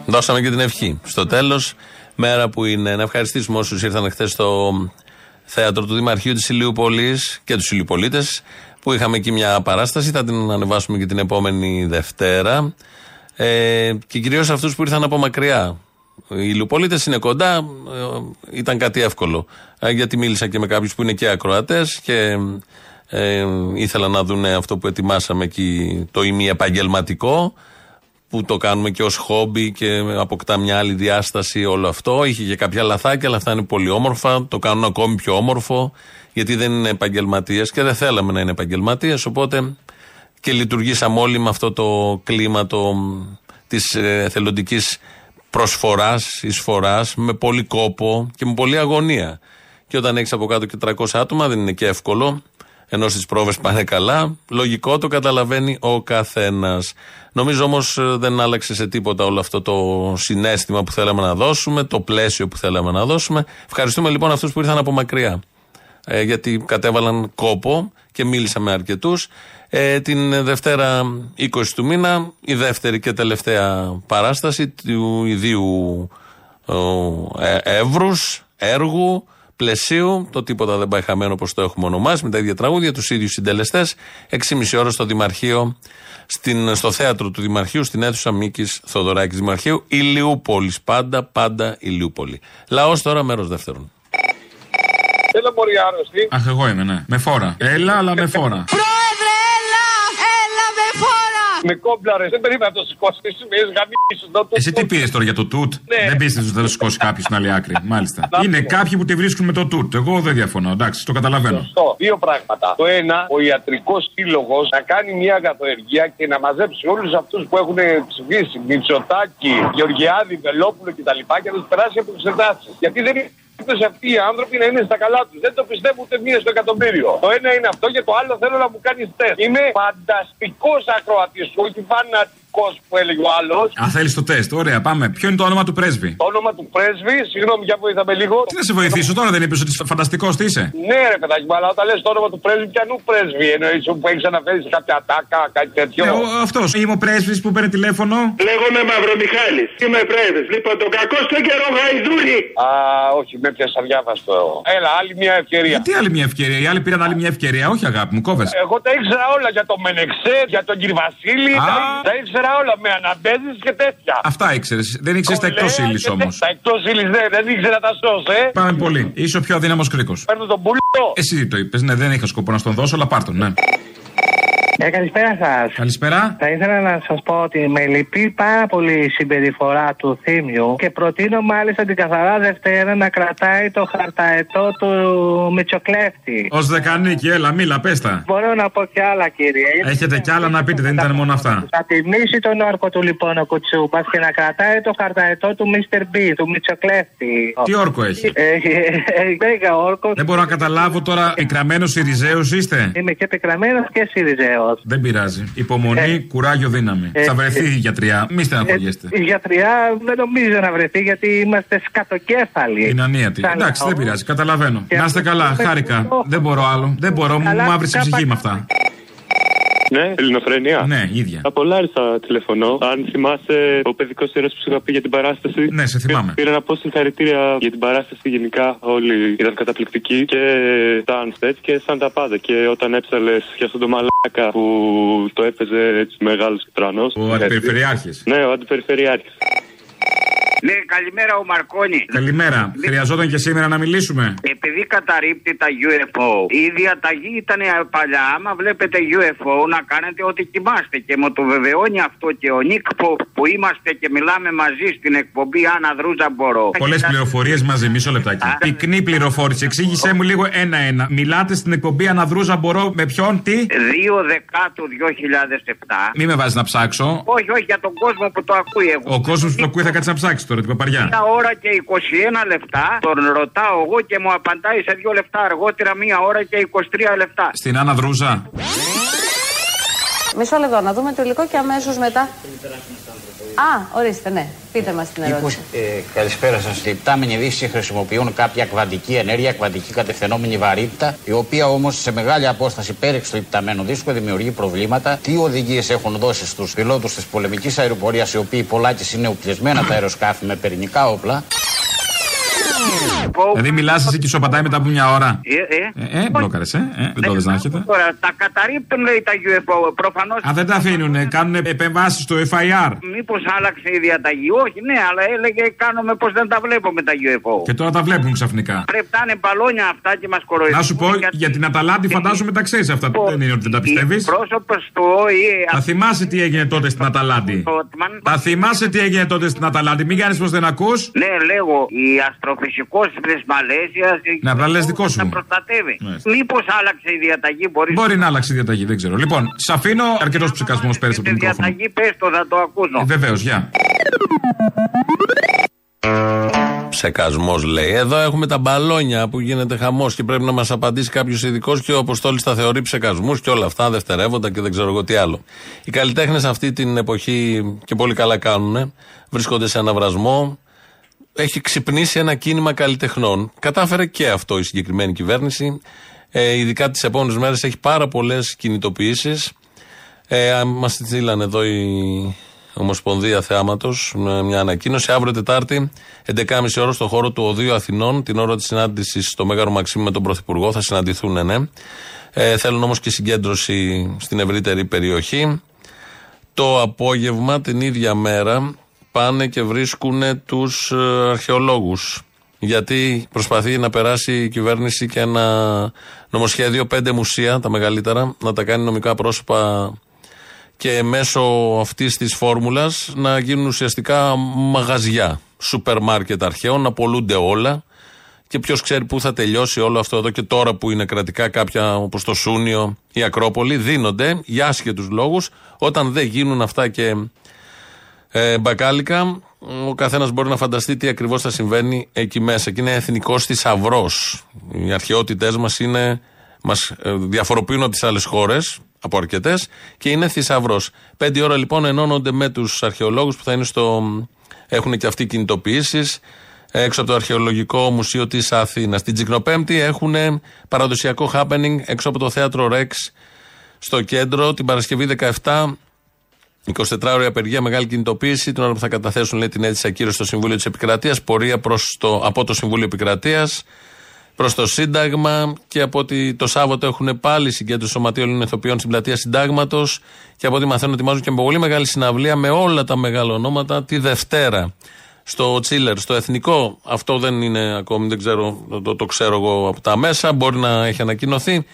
Δώσαμε και την ευχή. Στο τέλος, μέρα που είναι. Να ευχαριστήσουμε όσους ήρθαν χθες στο θέατρο του Δημαρχείου της Ηλιούπολης και τους Ηλιοπολίτες που είχαμε εκεί μια παράσταση. Θα την ανεβάσουμε και την επόμενη Δευτέρα. Ε, και κυρίως αυτούς που ήρθαν από μακριά. Οι Ηλιοπολίτε είναι κοντά, ε, ήταν κάτι εύκολο. Ε, γιατί μίλησα και με κάποιους που είναι και ακροατές και ε, ήθελαν να δουν αυτό που ετοιμάσαμε εκεί, το ημι επαγγελματικό που το κάνουμε και ως χόμπι και αποκτά μια άλλη διάσταση όλο αυτό. Είχε και κάποια λαθάκια, αλλά αυτά είναι πολύ όμορφα. Το κάνουν ακόμη πιο όμορφο, γιατί δεν είναι επαγγελματίε και δεν θέλαμε να είναι επαγγελματίε. Οπότε και λειτουργήσαμε όλοι με αυτό το κλίμα το, της ε, θελοντικής προσφοράς, εισφοράς, με πολύ κόπο και με πολύ αγωνία. Και όταν έχεις από κάτω και 300 άτομα δεν είναι και εύκολο. ενώ στις πρόβες πάνε καλά. Λογικό το καταλαβαίνει ο καθένας. Νομίζω όμως δεν άλλαξε σε τίποτα όλο αυτό το συνέστημα που θέλαμε να δώσουμε, το πλαίσιο που θέλαμε να δώσουμε. Ευχαριστούμε λοιπόν αυτούς που ήρθαν από μακριά. Ε, γιατί κατέβαλαν κόπο και μίλησα με αρκετούς. Ε, την Δευτέρα 20 του μήνα, η δεύτερη και τελευταία παράσταση του ιδίου ε, εύρους, έργου, πλαισίου. Το τίποτα δεν πάει χαμένο όπως το έχουμε ονομάσει, με τα ίδια τραγούδια, τους ίδιους συντελεστές. 6,5 ώρα στο Δημαρχείο, στην, στο θέατρο του Δημαρχείου, στην αίθουσα Μίκης Θοδωράκης Δημαρχείου, Ηλιούπολης. Πάντα, πάντα Ηλιούπολη. Λαός τώρα, μέρος δεύτερον. Έλα μωρή άρρωστη. Αχ, εγώ είμαι, ναι. Με φόρα. Έλα, αλλά με φόρα. Πρόεδρε, έλα! Έλα με φόρα! Με κόμπλαρες. Δεν περίμενα να το σηκώσεις. Με γαμίσου να το Εσύ τι πήρες τώρα για το τούτ; Ναι. Δεν πίστευε ότι θα το σηκώσει κάποιος στην άλλη άκρη. Μάλιστα. Να Είναι πω. κάποιοι που τη βρίσκουν με το τούτ. Εγώ δεν διαφωνώ. Εντάξει, το καταλαβαίνω. Σωστό. Δύο πράγματα. Το ένα, ο ιατρικός σύλλογος να κάνει μια αγαθοεργία και να μαζέψει όλους αυτούς που έχουν ψηφίσει Μητσοτάκη, Γεωργιάδη, Βελόπουλο κτλ. και να τους περάσει από εξετάσεις. Γιατί δεν είναι περίπτωση αυτοί οι άνθρωποι να είναι στα καλά τους. Δεν το πιστεύω ούτε μία στο εκατομμύριο. Το ένα είναι αυτό και το άλλο θέλω να μου κάνεις τεστ. Είμαι φανταστικός ακροατής, όχι φανατικός που έλεγε ο άλλος. Α, θέλεις το τεστ. Ωραία, πάμε. Ποιο είναι το όνομα του πρέσβη; Το όνομα του πρέσβη, συγγνώμη για βοήθαμε λίγο. Τι να σε βοηθήσω τώρα, δεν είπες ότι φανταστικός τι είσαι. Ναι, ρε παιδάκι, μου, αλλά όταν λες το όνομα του πρέσβη, πιανού πρέσβη εννοείς που έχεις αναφέρει σε κάποια τάκα, κάτι τέτοιο; Αυτός. Είμαι ο πρέσβης που παίρνει τηλέφωνο. Λέγομαι Μαυρομιχάλης. Είμαι πρέσβης. Λοιπόν, τον κακό στο καιρό γαϊδούρι. Α, όχι, με πιάσα διάβαστο. Έλα, άλλη μια ευκαιρία. Τι άλλη μια ευκαιρία; Οι άλλοι πήραν άλλη μια ευκαιρία. Όχι, αγάπη μου, κόβεσαι. Εγώ τα ήξερα όλα για τον Μενεξέ, για τον κύριο Βασίλη. Α. Τα, τα ήξερα όλα με αναμπέζε και τέτοια. Αυτά ήξερες. Δεν ήξερες τα εκτός ύλης όμως. Τα εκτός ύλης δεν, δεν ήξερα τα σώσ, ε. Πάμε πολύ. Είσαι ο πιο αδύναμος κρίκος. Παίρνω τον πουλό. Εσύ το είπες. Ναι, δεν είχα σκοπό να στον δώσω, αλλά πάρ' τον, ναι. Ε, καλησπέρα σας. Καλησπέρα. Θα ήθελα να σας πω ότι με λυπεί πάρα πολύ η συμπεριφορά του Θήμιου και προτείνω μάλιστα την καθαρά Δευτέρα να κρατάει το χαρταετό του Μητσοκλέφτη. Ω δεκανίκη, έλα, μίλα, πέστα. Μπορώ να πω κι άλλα, κύριε. Έχετε κι άλλα να πείτε, δεν ήταν μόνο αυτά. Θα τιμήσει τον όρκο του λοιπόν ο Κουτσούπα και να κρατάει το χαρταετό του Mr. B, του Μητσοκλέφτη. Τι όρκο έχει; Ε, ε, ε, Μέγα όρκο. Δεν μπορώ να καταλάβω τώρα, πικραμένος Ιριζέο είστε; Είμαι και πικραμένος και Σιριζέος. Δεν πειράζει. Υπομονή, κουράγιο, δύναμη. Ε, Θα βρεθεί ε, η γιατριά. Μη στεναχωριέστε. Η γιατριά δεν νομίζω να βρεθεί γιατί είμαστε σκατοκέφαλοι. Είναι ανίατη. Σαν Εντάξει, λαό. δεν πειράζει, καταλαβαίνω. Και Να είστε καλά, αυτό- χάρηκα. Δεν μπορώ άλλο. Δεν μπορώ, μου Καλά, μαύρησε η κάπα- ψυχή με αυτά. Ναι, ελληνοφρένεια. Ναι, ίδια. Από Λάρισα τηλεφωνώ. Αν θυμάσαι ο παιδικός ήρωας που σου είχα πει για την παράσταση. Ναι, σε θυμάμαι. Πήρα να πω συγχαρητήρια για την παράσταση γενικά. Όλοι ήταν καταπληκτικοί και Sunset και σαν τα πάντα. Και όταν έψαλες για αυτόν τον μαλάκα που το έπαιζε έτσι μεγάλος και τρανός. Ο αντιπεριφερειάρχης. Ναι, ο αντιπεριφερειάρχης. Ναι, καλημέρα ο Μαρκόνη. Καλημέρα. Χρειαζόταν και σήμερα να μιλήσουμε. Επειδή καταρρύπτει τα UFO, η διαταγή ήταν παλιά. Άμα βλέπετε UFO, να κάνετε ό,τι κοιμάστε. Και μου το βεβαιώνει αυτό και ο Νίκ Ποπ που είμαστε και μιλάμε μαζί στην εκπομπή Άννα Δρούζα Μπορώ. Πολλέ πληροφορίες μαζί, μισό λεπτάκι. Πυκνή πληροφόρηση. Εξήγησέ μου λίγο ένα-ένα. Μιλάτε στην εκπομπή Αναδρούζα Μπορώ με ποιον, τι; 2 Δεκάτου 2007. Μη με βάζεις να ψάξω. Όχι, όχι, για τον κόσμο που το ακούει εγώ. Ο κόσμος που το ακούει θα κάτσει να ψάξει τώρα την παπαριά. Μια ώρα και 21 λεπτά τον ρωτάω εγώ και μου απαντάει σε δύο λεπτά αργότερα μία ώρα και 23 λεπτά. Στην Άννα Δρούζα. Μισό λεπτό, να δούμε το υλικό και αμέσως μετά. Α, ορίστε, ναι. Πείτε μας την ερώτηση. Ε, καλησπέρα σας. Οι υπτάμενοι δύσει χρησιμοποιούν κάποια κβαντική ενέργεια, κβαντική κατευθυνόμενη βαρύτητα, η οποία όμως σε μεγάλη απόσταση πέριξ του υπταμένου δίσκου δημιουργεί προβλήματα. Τι οδηγίες έχουν δώσει στους πιλότους της πολεμικής αεροπορίας, οι οποίοι πολλάκι είναι οπλισμένα τα αεροσκάφη με πυρηνικά όπλα; Δηλαδή μιλάς εσύ και σου απαντάει μετά από μια ώρα. Ε, ε. Ε, ε μπλόκαρες, ε. ε δεν το δες να έχετε. Τώρα τα καταρρύπτουν λέει τα UFO. Προφανώς. Α, δεν τα αφήνουνε. Κάνουν επεμβάσεις στο FIR. Μήπως άλλαξε η διαταγή. Όχι, ναι, αλλά έλεγε κάνουμε πως δεν τα βλέπουμε τα UFO. Και τώρα τα βλέπουν ξαφνικά. Πρέπει να είναι μπαλόνια αυτά και μας κοροϊδεύουν. Να σου πω για την Αταλάντη, φαντάζομαι τα ξέρεις αυτά. Δεν είναι ότι δεν τα πιστεύεις. Πρόσωπος του ΟΗΕ. Θα θυμάσαι τι έγινε τότε στην Αταλάντη. Θα θυμάσαι τι έγινε τότε στην Αταλάντη. Μην κάνεις πως δεν ακούς. Ναι, λέγω, η αστροφυσικό τη Μαλαίσια. Ναι, απλά λες δικό σου. Να προστατεύει. Μάλιστα. Μήπως άλλαξε η διαταγή, μπορείς Μπορεί να αλλάξει η διαταγή, δεν ξέρω. Λοιπόν, σ' αφήνω αρκετός ψυχασμό πέρυσι από το Η μικρόφωνο. διαταγή, πες το, θα το ακούσω. Βεβαίως, γεια. Ψεκασμός λέει. Εδώ έχουμε τα μπαλόνια που γίνεται χαμός και πρέπει να μας απαντήσει κάποιος ειδικός και ο Αποστόλης τα θεωρεί ψεκασμούς και όλα αυτά δευτερεύοντα και δεν ξέρω εγώ τι άλλο. Οι καλλιτέχνες αυτή την εποχή και πολύ καλά κάνουν. Βρίσκονται σε αναβρασμό. Έχει ξυπνήσει ένα κίνημα καλλιτεχνών. Κατάφερε και αυτό η συγκεκριμένη κυβέρνηση. Ε, ειδικά τις επόμενες μέρες έχει πάρα πολλές κινητοποιήσεις. Ε, Μας στείλανε εδώ η Ομοσπονδία Θεάματος με μια ανακοίνωση. Αύριο Τετάρτη, 11.30 ώρα στο χώρο του Οδείου Αθηνών, την ώρα της συνάντησης στο Μέγαρο Μαξίμου με τον Πρωθυπουργό. Θα συναντηθούν, ναι. Ε, θέλουν όμως και συγκέντρωση στην ευρύτερη περιοχή. Το απόγευμα, την ίδια μέρα, πάνε και βρίσκουν τους αρχαιολόγους. Γιατί προσπαθεί να περάσει η κυβέρνηση και ένα νομοσχέδιο, πέντε μουσεία, τα μεγαλύτερα, να τα κάνει νομικά πρόσωπα και μέσω αυτής της φόρμουλας να γίνουν ουσιαστικά μαγαζιά, σούπερ μάρκετ αρχαίων, να πολλούνται όλα. Και ποιος ξέρει πού θα τελειώσει όλο αυτό εδώ και τώρα που είναι κρατικά κάποια όπως το Σούνιο, η Ακρόπολη, δίνονται για άσχετους λόγους. Όταν δεν γίνουν αυτά και ε, μπακάλικα, ο καθένας μπορεί να φανταστεί τι ακριβώς θα συμβαίνει εκεί μέσα. Και είναι εθνικός θησαυρός. Οι αρχαιότητές μας είναι. Μας διαφοροποιούν από τις άλλες χώρες, από αρκετές, και είναι θησαυρός. Πέντε ώρα λοιπόν ενώνονται με τους αρχαιολόγους που θα είναι στο. Έχουν και αυτοί κινητοποιήσεις έξω από το Αρχαιολογικό Μουσείο της Αθήνας. Την Τζικνοπέμπτη έχουν παραδοσιακό happening έξω από το θέατρο Ρεξ στο κέντρο την Παρασκευή 17 24 ώρια απεργία, μεγάλη κινητοποίηση. Την ώρα που θα καταθέσουν λέει, την αίτηση ακύρωση στο Συμβούλιο της Επικρατείας, πορεία προς το, από το Συμβούλιο Επικρατείας προς το Σύνταγμα και από ότι το Σάββατο έχουν πάλι συγκέντρωση σωματείων ηθοποιών στην πλατεία Συντάγματος και από ό,τι μαθαίνω ετοιμάζουν και με πολύ μεγάλη συναυλία με όλα τα μεγάλα ονόματα τη Δευτέρα στο Τσίλερ, στο Εθνικό. Αυτό δεν είναι ακόμη, δεν ξέρω, το, το ξέρω εγώ από τα μέσα, μπορεί να έχει ανακοινωθεί.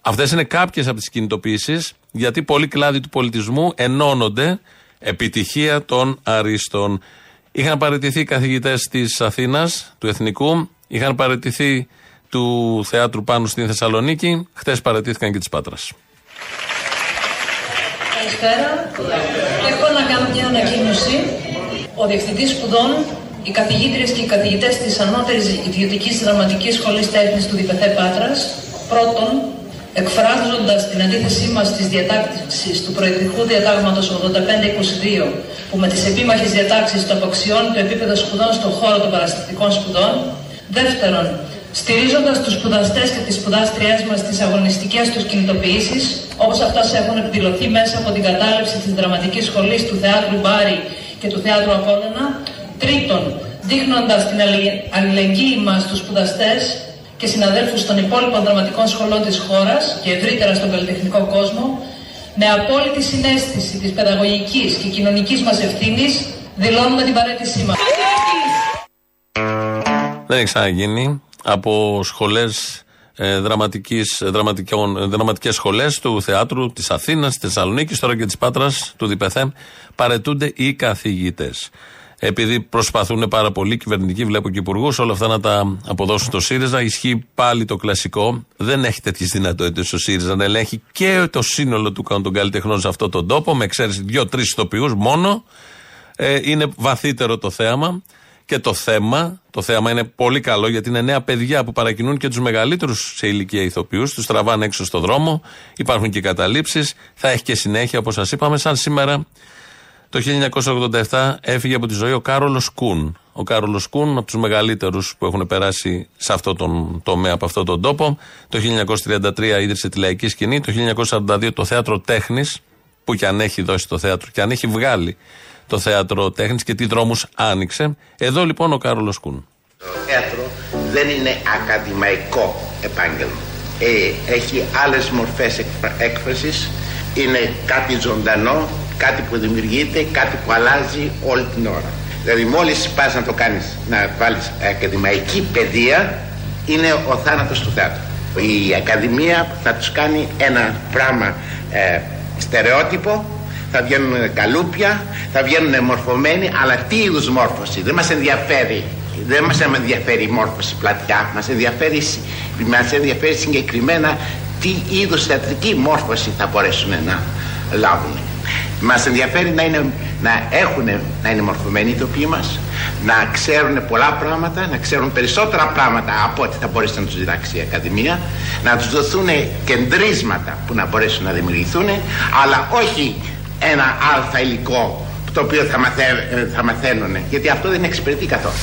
Αυτές είναι κάποιες από τις κινητοποιήσεις, γιατί πολλοί κλάδοι του πολιτισμού ενώνονται επιτυχία των αρίστων. Είχαν παραιτηθεί οι καθηγητές της Αθήνας, του Εθνικού, είχαν παραιτηθεί του Θεάτρου πάνω στην Θεσσαλονίκη, χτε παραιτήθηκαν και της Πάτρας. Καλησπέρα. Έχω να κάνω μια ανακοίνωση. Ο Διευθυντής Σπουδών, οι καθηγήτριες και οι καθηγητές της Ανώτερης Ιδιωτικής Δραματικής Σχολής Τέχνης του ΔΠΘ Πάτρας, πρώτον, εκφράζοντας την αντίθεσή μας στις διατάξεις του Προεδρικού Διατάγματος 8522, που με τις επίμαχες διατάξεις του αποξιώνει το επίπεδο σπουδών στον χώρο των παραστατικών σπουδών. Δεύτερον, στηρίζοντας τους σπουδαστές και τις σπουδάστριές μας στι αγωνιστικές τους κινητοποιήσεις, όπως αυτές έχουν εκδηλωθεί μέσα από την κατάληψη της Δραματικής Σχολής του Θεάτρου Μπάρι και του Θεάτρου Απόλλωνα. Τρίτον, δείχνοντας την αλληλε- αλληλεγγύη μας στους σπουδαστές και συναδέλφους των υπόλοιπων δραματικών σχολών της χώρας και ευρύτερα στον καλλιτεχνικό κόσμο, με απόλυτη συνέστηση της παιδαγωγικής και κοινωνικής μας ευθύνης, δηλώνουμε την παρέτησή μας. Δεν έχει ξαναγίνει από σχολές ε, δραματικής, ε, δραματικών, ε, δραματικές σχολές του θεάτρου της Αθήνας, της Θεσσαλονίκης, τώρα και της Πάτρας, του ΔΠΘ, παρετούνται οι καθηγητές. Επειδή προσπαθούν πάρα πολύ, κυβερνητικοί, βλέπω και υπουργούς, όλα αυτά να τα αποδώσουν στο ΣΥΡΙΖΑ, ισχύει πάλι το κλασικό. Δεν έχει τέτοιες δυνατότητες ο ΣΥΡΙΖΑ να ελέγχει και το σύνολο του των καλλιτεχνών σε αυτόν τον τόπο, με εξαίρεση δύο-τρεις ηθοποιούς μόνο. Ε, είναι βαθύτερο το θέαμα. Και το θέμα, το θέαμα είναι πολύ καλό γιατί είναι νέα παιδιά που παρακινούν και τους μεγαλύτερους σε ηλικία ηθοποιούς, τους τραβάνε έξω στο δρόμο, υπάρχουν και καταλήψεις, θα έχει και συνέχεια όπως σας είπαμε, σαν σήμερα το 1987 έφυγε από τη ζωή ο Κάρολος Κούν. Ο Κάρολος Κούν, από τους μεγαλύτερους που έχουν περάσει σε αυτό τον τομέα, από αυτόν τον τόπο. Το 1933 ίδρυσε τη λαϊκή σκηνή. Το 1942 το θέατρο τέχνης, που και αν έχει δώσει το θέατρο και αν έχει βγάλει το θέατρο τέχνης και τι δρόμους άνοιξε. Εδώ λοιπόν ο Κάρολος Κούν. Το θέατρο δεν είναι ακαδημαϊκό επάγγελμα. Ε, έχει άλλες μορφές εκφρα- έκφρασης. Είναι κάτι ζωντανό, κάτι που δημιουργείται, κάτι που αλλάζει όλη την ώρα. Δηλαδή μόλις πας να το κάνεις, να βάλεις ακαδημαϊκή παιδεία, είναι ο θάνατος του θέατρου. Η Ακαδημία θα τους κάνει ένα πράγμα ε, στερεότυπο, θα βγαίνουν καλούπια, θα βγαίνουν μορφωμένοι, αλλά τι είδους μόρφωση, δεν μας ενδιαφέρει. Δεν μας ενδιαφέρει η μόρφωση πλατιά, μας ενδιαφέρει, συ- μας ενδιαφέρει συγκεκριμένα τι είδους θεατρική μόρφωση θα μπορέσουν να λάβουν. Μας ενδιαφέρει να, είναι, να έχουν, να είναι μορφωμένοι οι τοποί μας, να ξέρουν πολλά πράγματα, να ξέρουν περισσότερα πράγματα από ό,τι θα μπορέσει να τους διδάξει η Ακαδημία, να τους δοθούν κεντρίσματα που να μπορέσουν να δημιουργηθούν, αλλά όχι ένα αλφα υλικό το οποίο θα, μαθα- θα μαθαίνουν, γιατί αυτό δεν εξυπηρετεί καθόλου.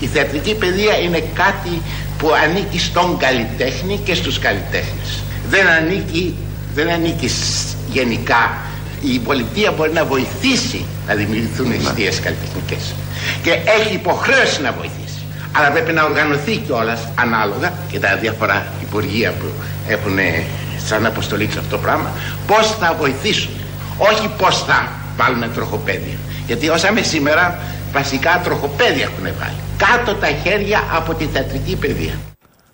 Η θεατρική παιδεία είναι κάτι που ανήκει στον καλλιτέχνη και στους καλλιτέχνες. Δεν ανήκει, δεν ανήκει σ- γενικά. Η πολιτεία μπορεί να βοηθήσει να δημιουργηθούν αιστείες καλλιτεχνικές και έχει υποχρέωση να βοηθήσει. Αλλά πρέπει να οργανωθεί κιόλας ανάλογα και τα διάφορα υπουργεία που έχουν ε, σαν αποστολή σε αυτό το πράγμα πώς θα βοηθήσουν. Όχι πώς θα βάλουν τροχοπέδια. Γιατί όσα με σήμερα βασικά τροχοπέδια έχουν βάλει. Κάτω τα χέρια από τη θεατρική παιδεία.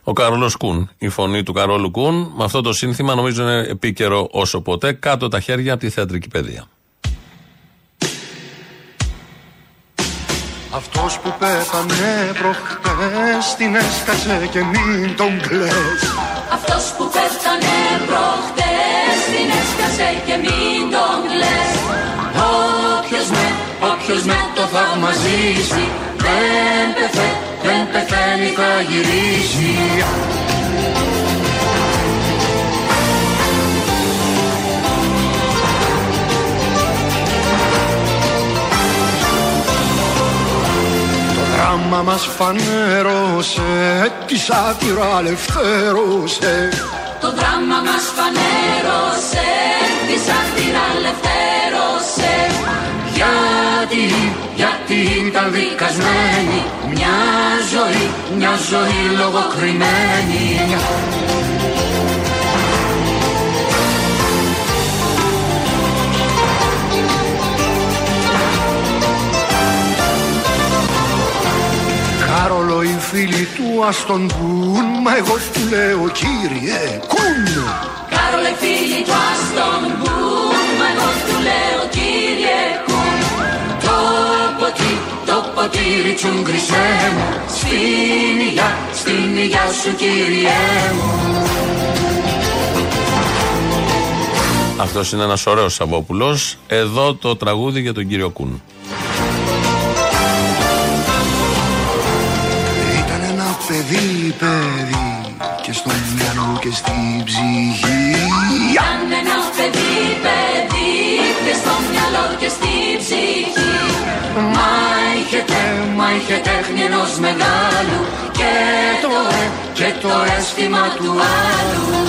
Ο Καρόλο Κούν. Η φωνή του Καρόλου Κούν με αυτό το σύνθημα νομίζω είναι επίκαιρο όσο ποτέ. Κάτω τα χέρια από τη θεατρική παιδεία. Αυτός που πέθανε προχτές την έσκασε και μην τον κλαις Αυτός που πέθανε προχτές την έσκασε και μην τον κλαις Όποιος με, όποιος με το θαυμαζήσει δεν πεθαίνει, δεν πεθαίνει θα γυρίσει. Το δράμα μας φανέρωσε τη σάτυρα ελευθέρωσε. Το δράμα μας φανέρωσε, τη σάτυρα ελευθέρωσε Γιατί, γιατί ήταν δικασμένη μια ζωή, μια ζωή λογοκριμένη. Κάρολο οι φίλοι του ας τον πουν Μα εγώ του λέω κύριε κουν Κάρολε φίλοι του άστον μπουν Μα εγώ του λέω κύριε Κουν Το ποτήρι, το ποτήρι τσουγκρισέ μου Στην υγειά, στην υγειά σου κύριε μου Αυτός είναι ένας ωραίος Σαββόπουλος. Εδώ το τραγούδι για τον κύριο Κούν. Ήταν ένα παιδί παιδί Και στο μυαλό και στην ψυχή Ήταν ένα παιδί, παιδί Και στο μυαλό και στη ψυχή Μα είχε, τε- μα είχε τέχνη ενός μεγάλου Και το, ε, και το αίσθημα του άλλου.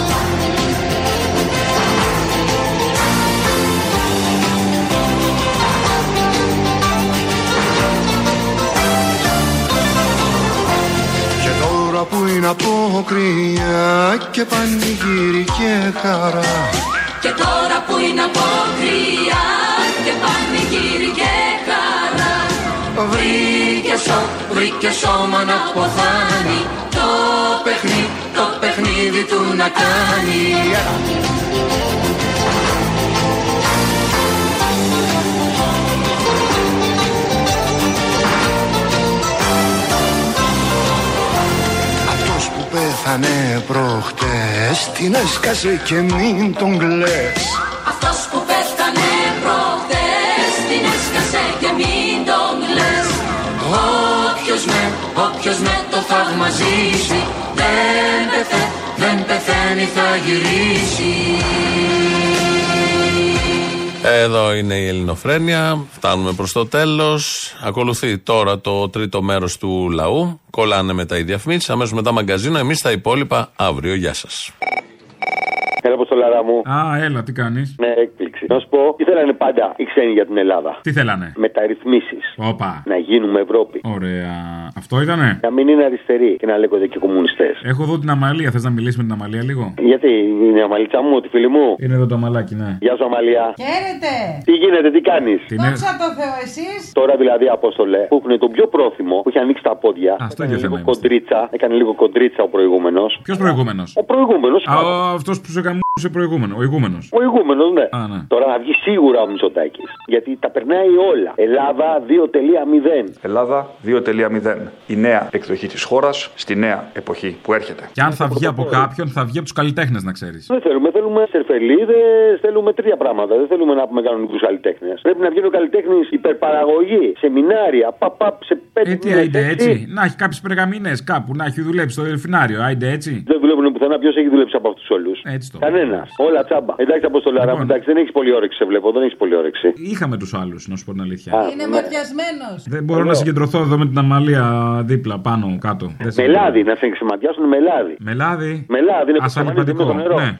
Και τώρα που είναι απόκρυα Και πανηγύρι και χαρά. Και τώρα που είναι απόκρυα Και πανηγύρι και χαρά Βρήκε σώ, βρήκε σώμα να αποθάνει Το παιχνίδι, το παιχνίδι του να κάνει. Αυτός που πέθανε προχτές Την έσκασε και μην τον κλαις. Αυτός που πέθανε Όποιος με, όποιος με το θαυμαζήσει Δεν πεθαίνει, δεν πεθαίνει θα γυρίσει Εδώ είναι η Ελληνοφρένεια. Φτάνουμε προς το τέλος. Ακολουθεί τώρα το τρίτο μέρος του λαού. Κολλάνε μετά οι διαφημίσει. Αμέσως μετά μαγκαζίνο. Εμείς τα υπόλοιπα αύριο. Γεια σας. Έλα, Αποστολάρα μου. Α, έλα, τι κάνεις; Με έκπληξη. Να σου πω, τι θέλανε πάντα οι ξένοι για την Ελλάδα. Τι θέλανε; Μεταρρυθμίσει. Όπα. Να γίνουμε Ευρώπη. Ωραία. Αυτό ήτανε; Να μην είναι αριστεροί και να λέγονται και κομμουνιστές. Έχω εδώ την Αμαλία. Θες να μιλήσεις με την Αμαλία λίγο; Γιατί είναι η αμαλίτσα μου, τη φίλη μου; Είναι εδώ το αμαλάκι, ναι. Γεια σου, Αμαλία. Χαίρετε! Τι γίνεται, τι κάνεις; Την Δόξα τω Θεώ, εσείς! Τώρα δηλαδή, Απόστολε, που έχουν τον πιο πρόθυμο, που έχει ανοίξει τα πόδια. στο έκανε ίδιο λίγο θέμα κοντρίτσα. Έκανε λίγο κοντρίτσα ο προηγούμενος. Ποιος προηγούμενος; Ο προηγούμενος. Αυτός που σου έκανε προηγούμενο. Ο ηγούμενος. Ο ηγούμενος, ναι. Α, ναι. Τώρα να βγει σίγουρα ο Μητσοτάκης. Γιατί τα περνάει όλα. Ελλάδα 2.0. Ελλάδα 2.0. Η νέα εκδοχή της χώρας στη νέα εποχή που έρχεται. Και αν θα βγει από κάποιον, θα βγει από τους καλλιτέχνες, να ξέρεις. Δεν θέλουμε, θέλουμε θέλουμε σερφελίδες, θέλουμε τρία πράγματα. Δεν θέλουμε να πούμε κανονικούς καλλιτέχνες. Πρέπει να βγαίνει ο καλλιτέχνη υπερπαραγωγή, σεμινάρια, παπ, σε πέντε Ε, τι μήνες, άιντε έξι. έτσι. Να έχει κάποιες περγαμηνές κάπου, να έχει δουλέψει στο δελφινάριο. Άιντε έτσι. Δεν δουλεύουν πουθενά. Ποιος έχει δουλέψει από αυτούς όλους. Έτσι το. Κανένα. Όλα τσάμπα. Εντάξει, Αποστολάρα, Λοιπόν. εντάξει, δεν έχεις πολύ όρεξη, σε βλέπω. Δεν έχεις πολύ όρεξη. Είχαμε τους άλλους, να σου πω την αλήθεια. Είναι ματιασμένος. Δεν μπορώ να συγκεντρωθώ εδώ με την αμαλία δίπλα, πάνω, κάτω. Δεν σε- Με λάδι, να σε ξεματιάσουν με λάδι. Με λάδι. Με λάδι, είναι που Ασαλιπαντικό. με το νερό. Ναι.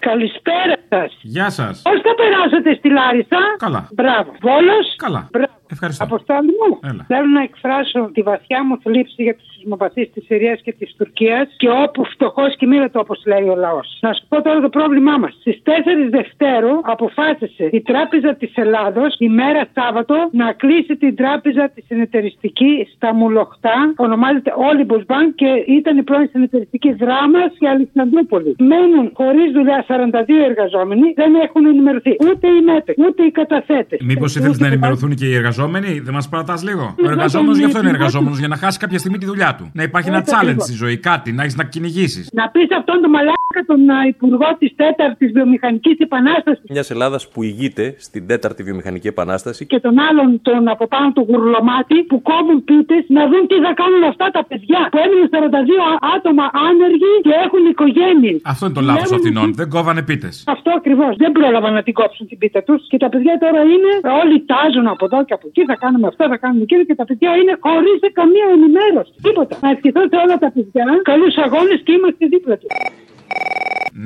Καλησπέρα σας. Γεια σας. Πώς θα περάσετε στη Λάρισα; Καλά. Μπράβο. Βόλος; Καλά. Μπράβο. Ευχαριστώ. Αποστόλη μου. Έλα. Θέλω να εκφράσω τη βαθιά μου θλίψη για τους σεισμοπαθεί της Συρίας και της Τουρκίας και όπου φτωχός κοιμήλεται όπως λέει ο λαός. Να σου πω τώρα το πρόβλημά μας. Στις 4 Δευτέρου αποφάσισε η Τράπεζα της Ελλάδος ημέρα Σάββατο να κλείσει την τράπεζα της συνεταιριστική στα Μουλοχτά. Ονομάζεται Olympus Bank και ήταν η πρώην συνεταιριστική δράμα και Αλεξανδρούπολη. Μένουν χωρίς δουλειά 42 εργαζόμενοι, δεν έχουν ενημερωθεί ούτε οι ΜΕΠΕ, ούτε οι καταθέτες. Μήπως ήθελε να ενημερωθούν και οι εργαζόμενοι, δεν μας παρατάς λίγο. Ο εργαζόμενος γι' αυτό είναι εργαζόμενος, για να χάσει κάποια στιγμή τη δουλειά του. Να υπάρχει ένα Έτσι challenge ακριβώς. στη ζωή, κάτι, να έχεις να κυνηγήσεις. Να πεις αυτόν τον μαλάκα τον α, υπουργό της τέταρτης βιομηχανικής επανάστασης Μιας Ελλάδας που ηγείται στην τέταρτη βιομηχανική επανάσταση. και τον άλλον τον από πάνω του γουρλωμάτι που κόβουν πίτες να δουν τι θα κάνουν αυτά τα παιδιά που έμειναν 42 α- άτομα άνεργοι και έχουν οικογένειες. Αυτό είναι το λάθος Αθηνών. Δεν κόβανε πίτες. Αυτό ακριβώς. Δεν πρόλαβαν να την κόψουν την πίτα τους. Και τα παιδιά τώρα είναι. Όλοι τάζουν από εδώ και από εκεί. Θα κάνουμε αυτό, θα κάνουμε εκείνο. Και τα παιδιά είναι χωρίς καμία ενημέρωση. Τίποτα. Να ευχηθώ σε όλα τα παιδιά. Καλούς αγώνες και είμαστε δίπλα τους.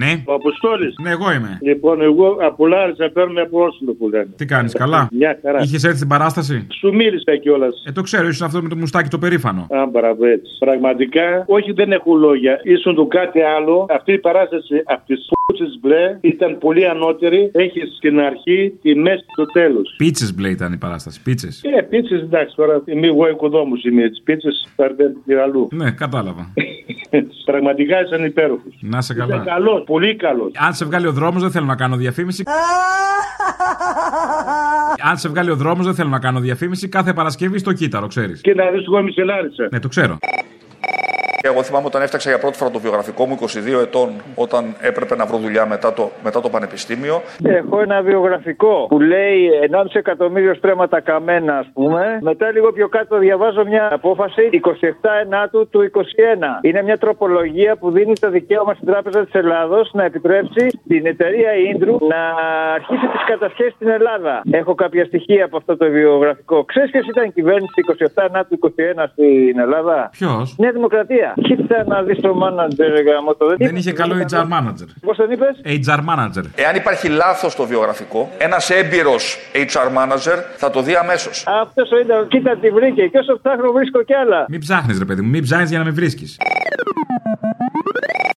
Ναι. Ο Αποστόλης. Ναι, εγώ είμαι. Λοιπόν, εγώ από Λάρισα παίρνω από Όσλο που λένε. Τι κάνεις, καλά; Μια χαρά. Είχες έρθει στην παράσταση; Σου μίλησα κιόλας. Ε, το ξέρω, ήσουν αυτό με το μουστάκι το περήφανο. Α, μπράβο, έτσι. Πραγματικά, όχι δεν έχω λόγια. Ήσουν το κάτι άλλο. Αυτή η παράσταση από τις πούτσες μπλε ήταν πολύ ανώτερη. Έχεις στην αρχή, τη μέση και το τέλος. Πίτσες μπλε ήταν η παράσταση. Πίτσες. Ε, πίτσες εντάξει τώρα. Είμαι εγώ οικοδόμο είμαι. Τι πίτσες θα έρθουν και αλλού. Ναι, κατάλαβα. Πραγματικά ήταν υπέροχο. Να σε Ήταν καλά. καλός, πολύ καλός. Αν σε βγάλει ο δρόμος, δεν θέλω να κάνω διαφήμιση. Αν σε βγάλει ο δρόμος, δεν θέλω να κάνω διαφήμιση. Κάθε Παρασκευή στο κύτταρο, ξέρεις. Και να δεις εγώ είμαι σε Λάρισα. Ναι, το ξέρω. Και εγώ θυμάμαι όταν έφτιαξα για πρώτη φορά το βιογραφικό μου 22 ετών, όταν έπρεπε να βρω δουλειά μετά το, μετά το πανεπιστήμιο. Έχω ένα βιογραφικό που λέει 1,5 εκατομμύριο στρέμματα καμένα, ας πούμε. Μετά λίγο πιο κάτω διαβάζω μια απόφαση 27 Ενάτου του 21. Είναι μια τροπολογία που δίνει το δικαίωμα στην Τράπεζα της Ελλάδος να επιτρέψει την εταιρεία Ίντρου να αρχίσει τις κατασχέσεις στην Ελλάδα. Έχω κάποια στοιχεία από αυτό το βιογραφικό. Ξέρεις ποιος ήταν η κυβέρνηση 27 Ενάτου 21 στην Ελλάδα; Ποιος; Νέα Δημοκρατία. Κοίτα να δεις το μάνατζερ, γάμο το Δεν είχε καλό HR manager. Πώς τον είπες; HR manager. Εάν υπάρχει λάθος στο βιογραφικό, ένας έμπειρος HR manager θα το δει αμέσως. Αυτός ο ήταν, κοίτα τι βρήκε. Και όσο ψάχνω βρίσκω κι άλλα. Μην ψάχνεις, ρε παιδί μου, μην ψάχνεις για να με βρίσκεις.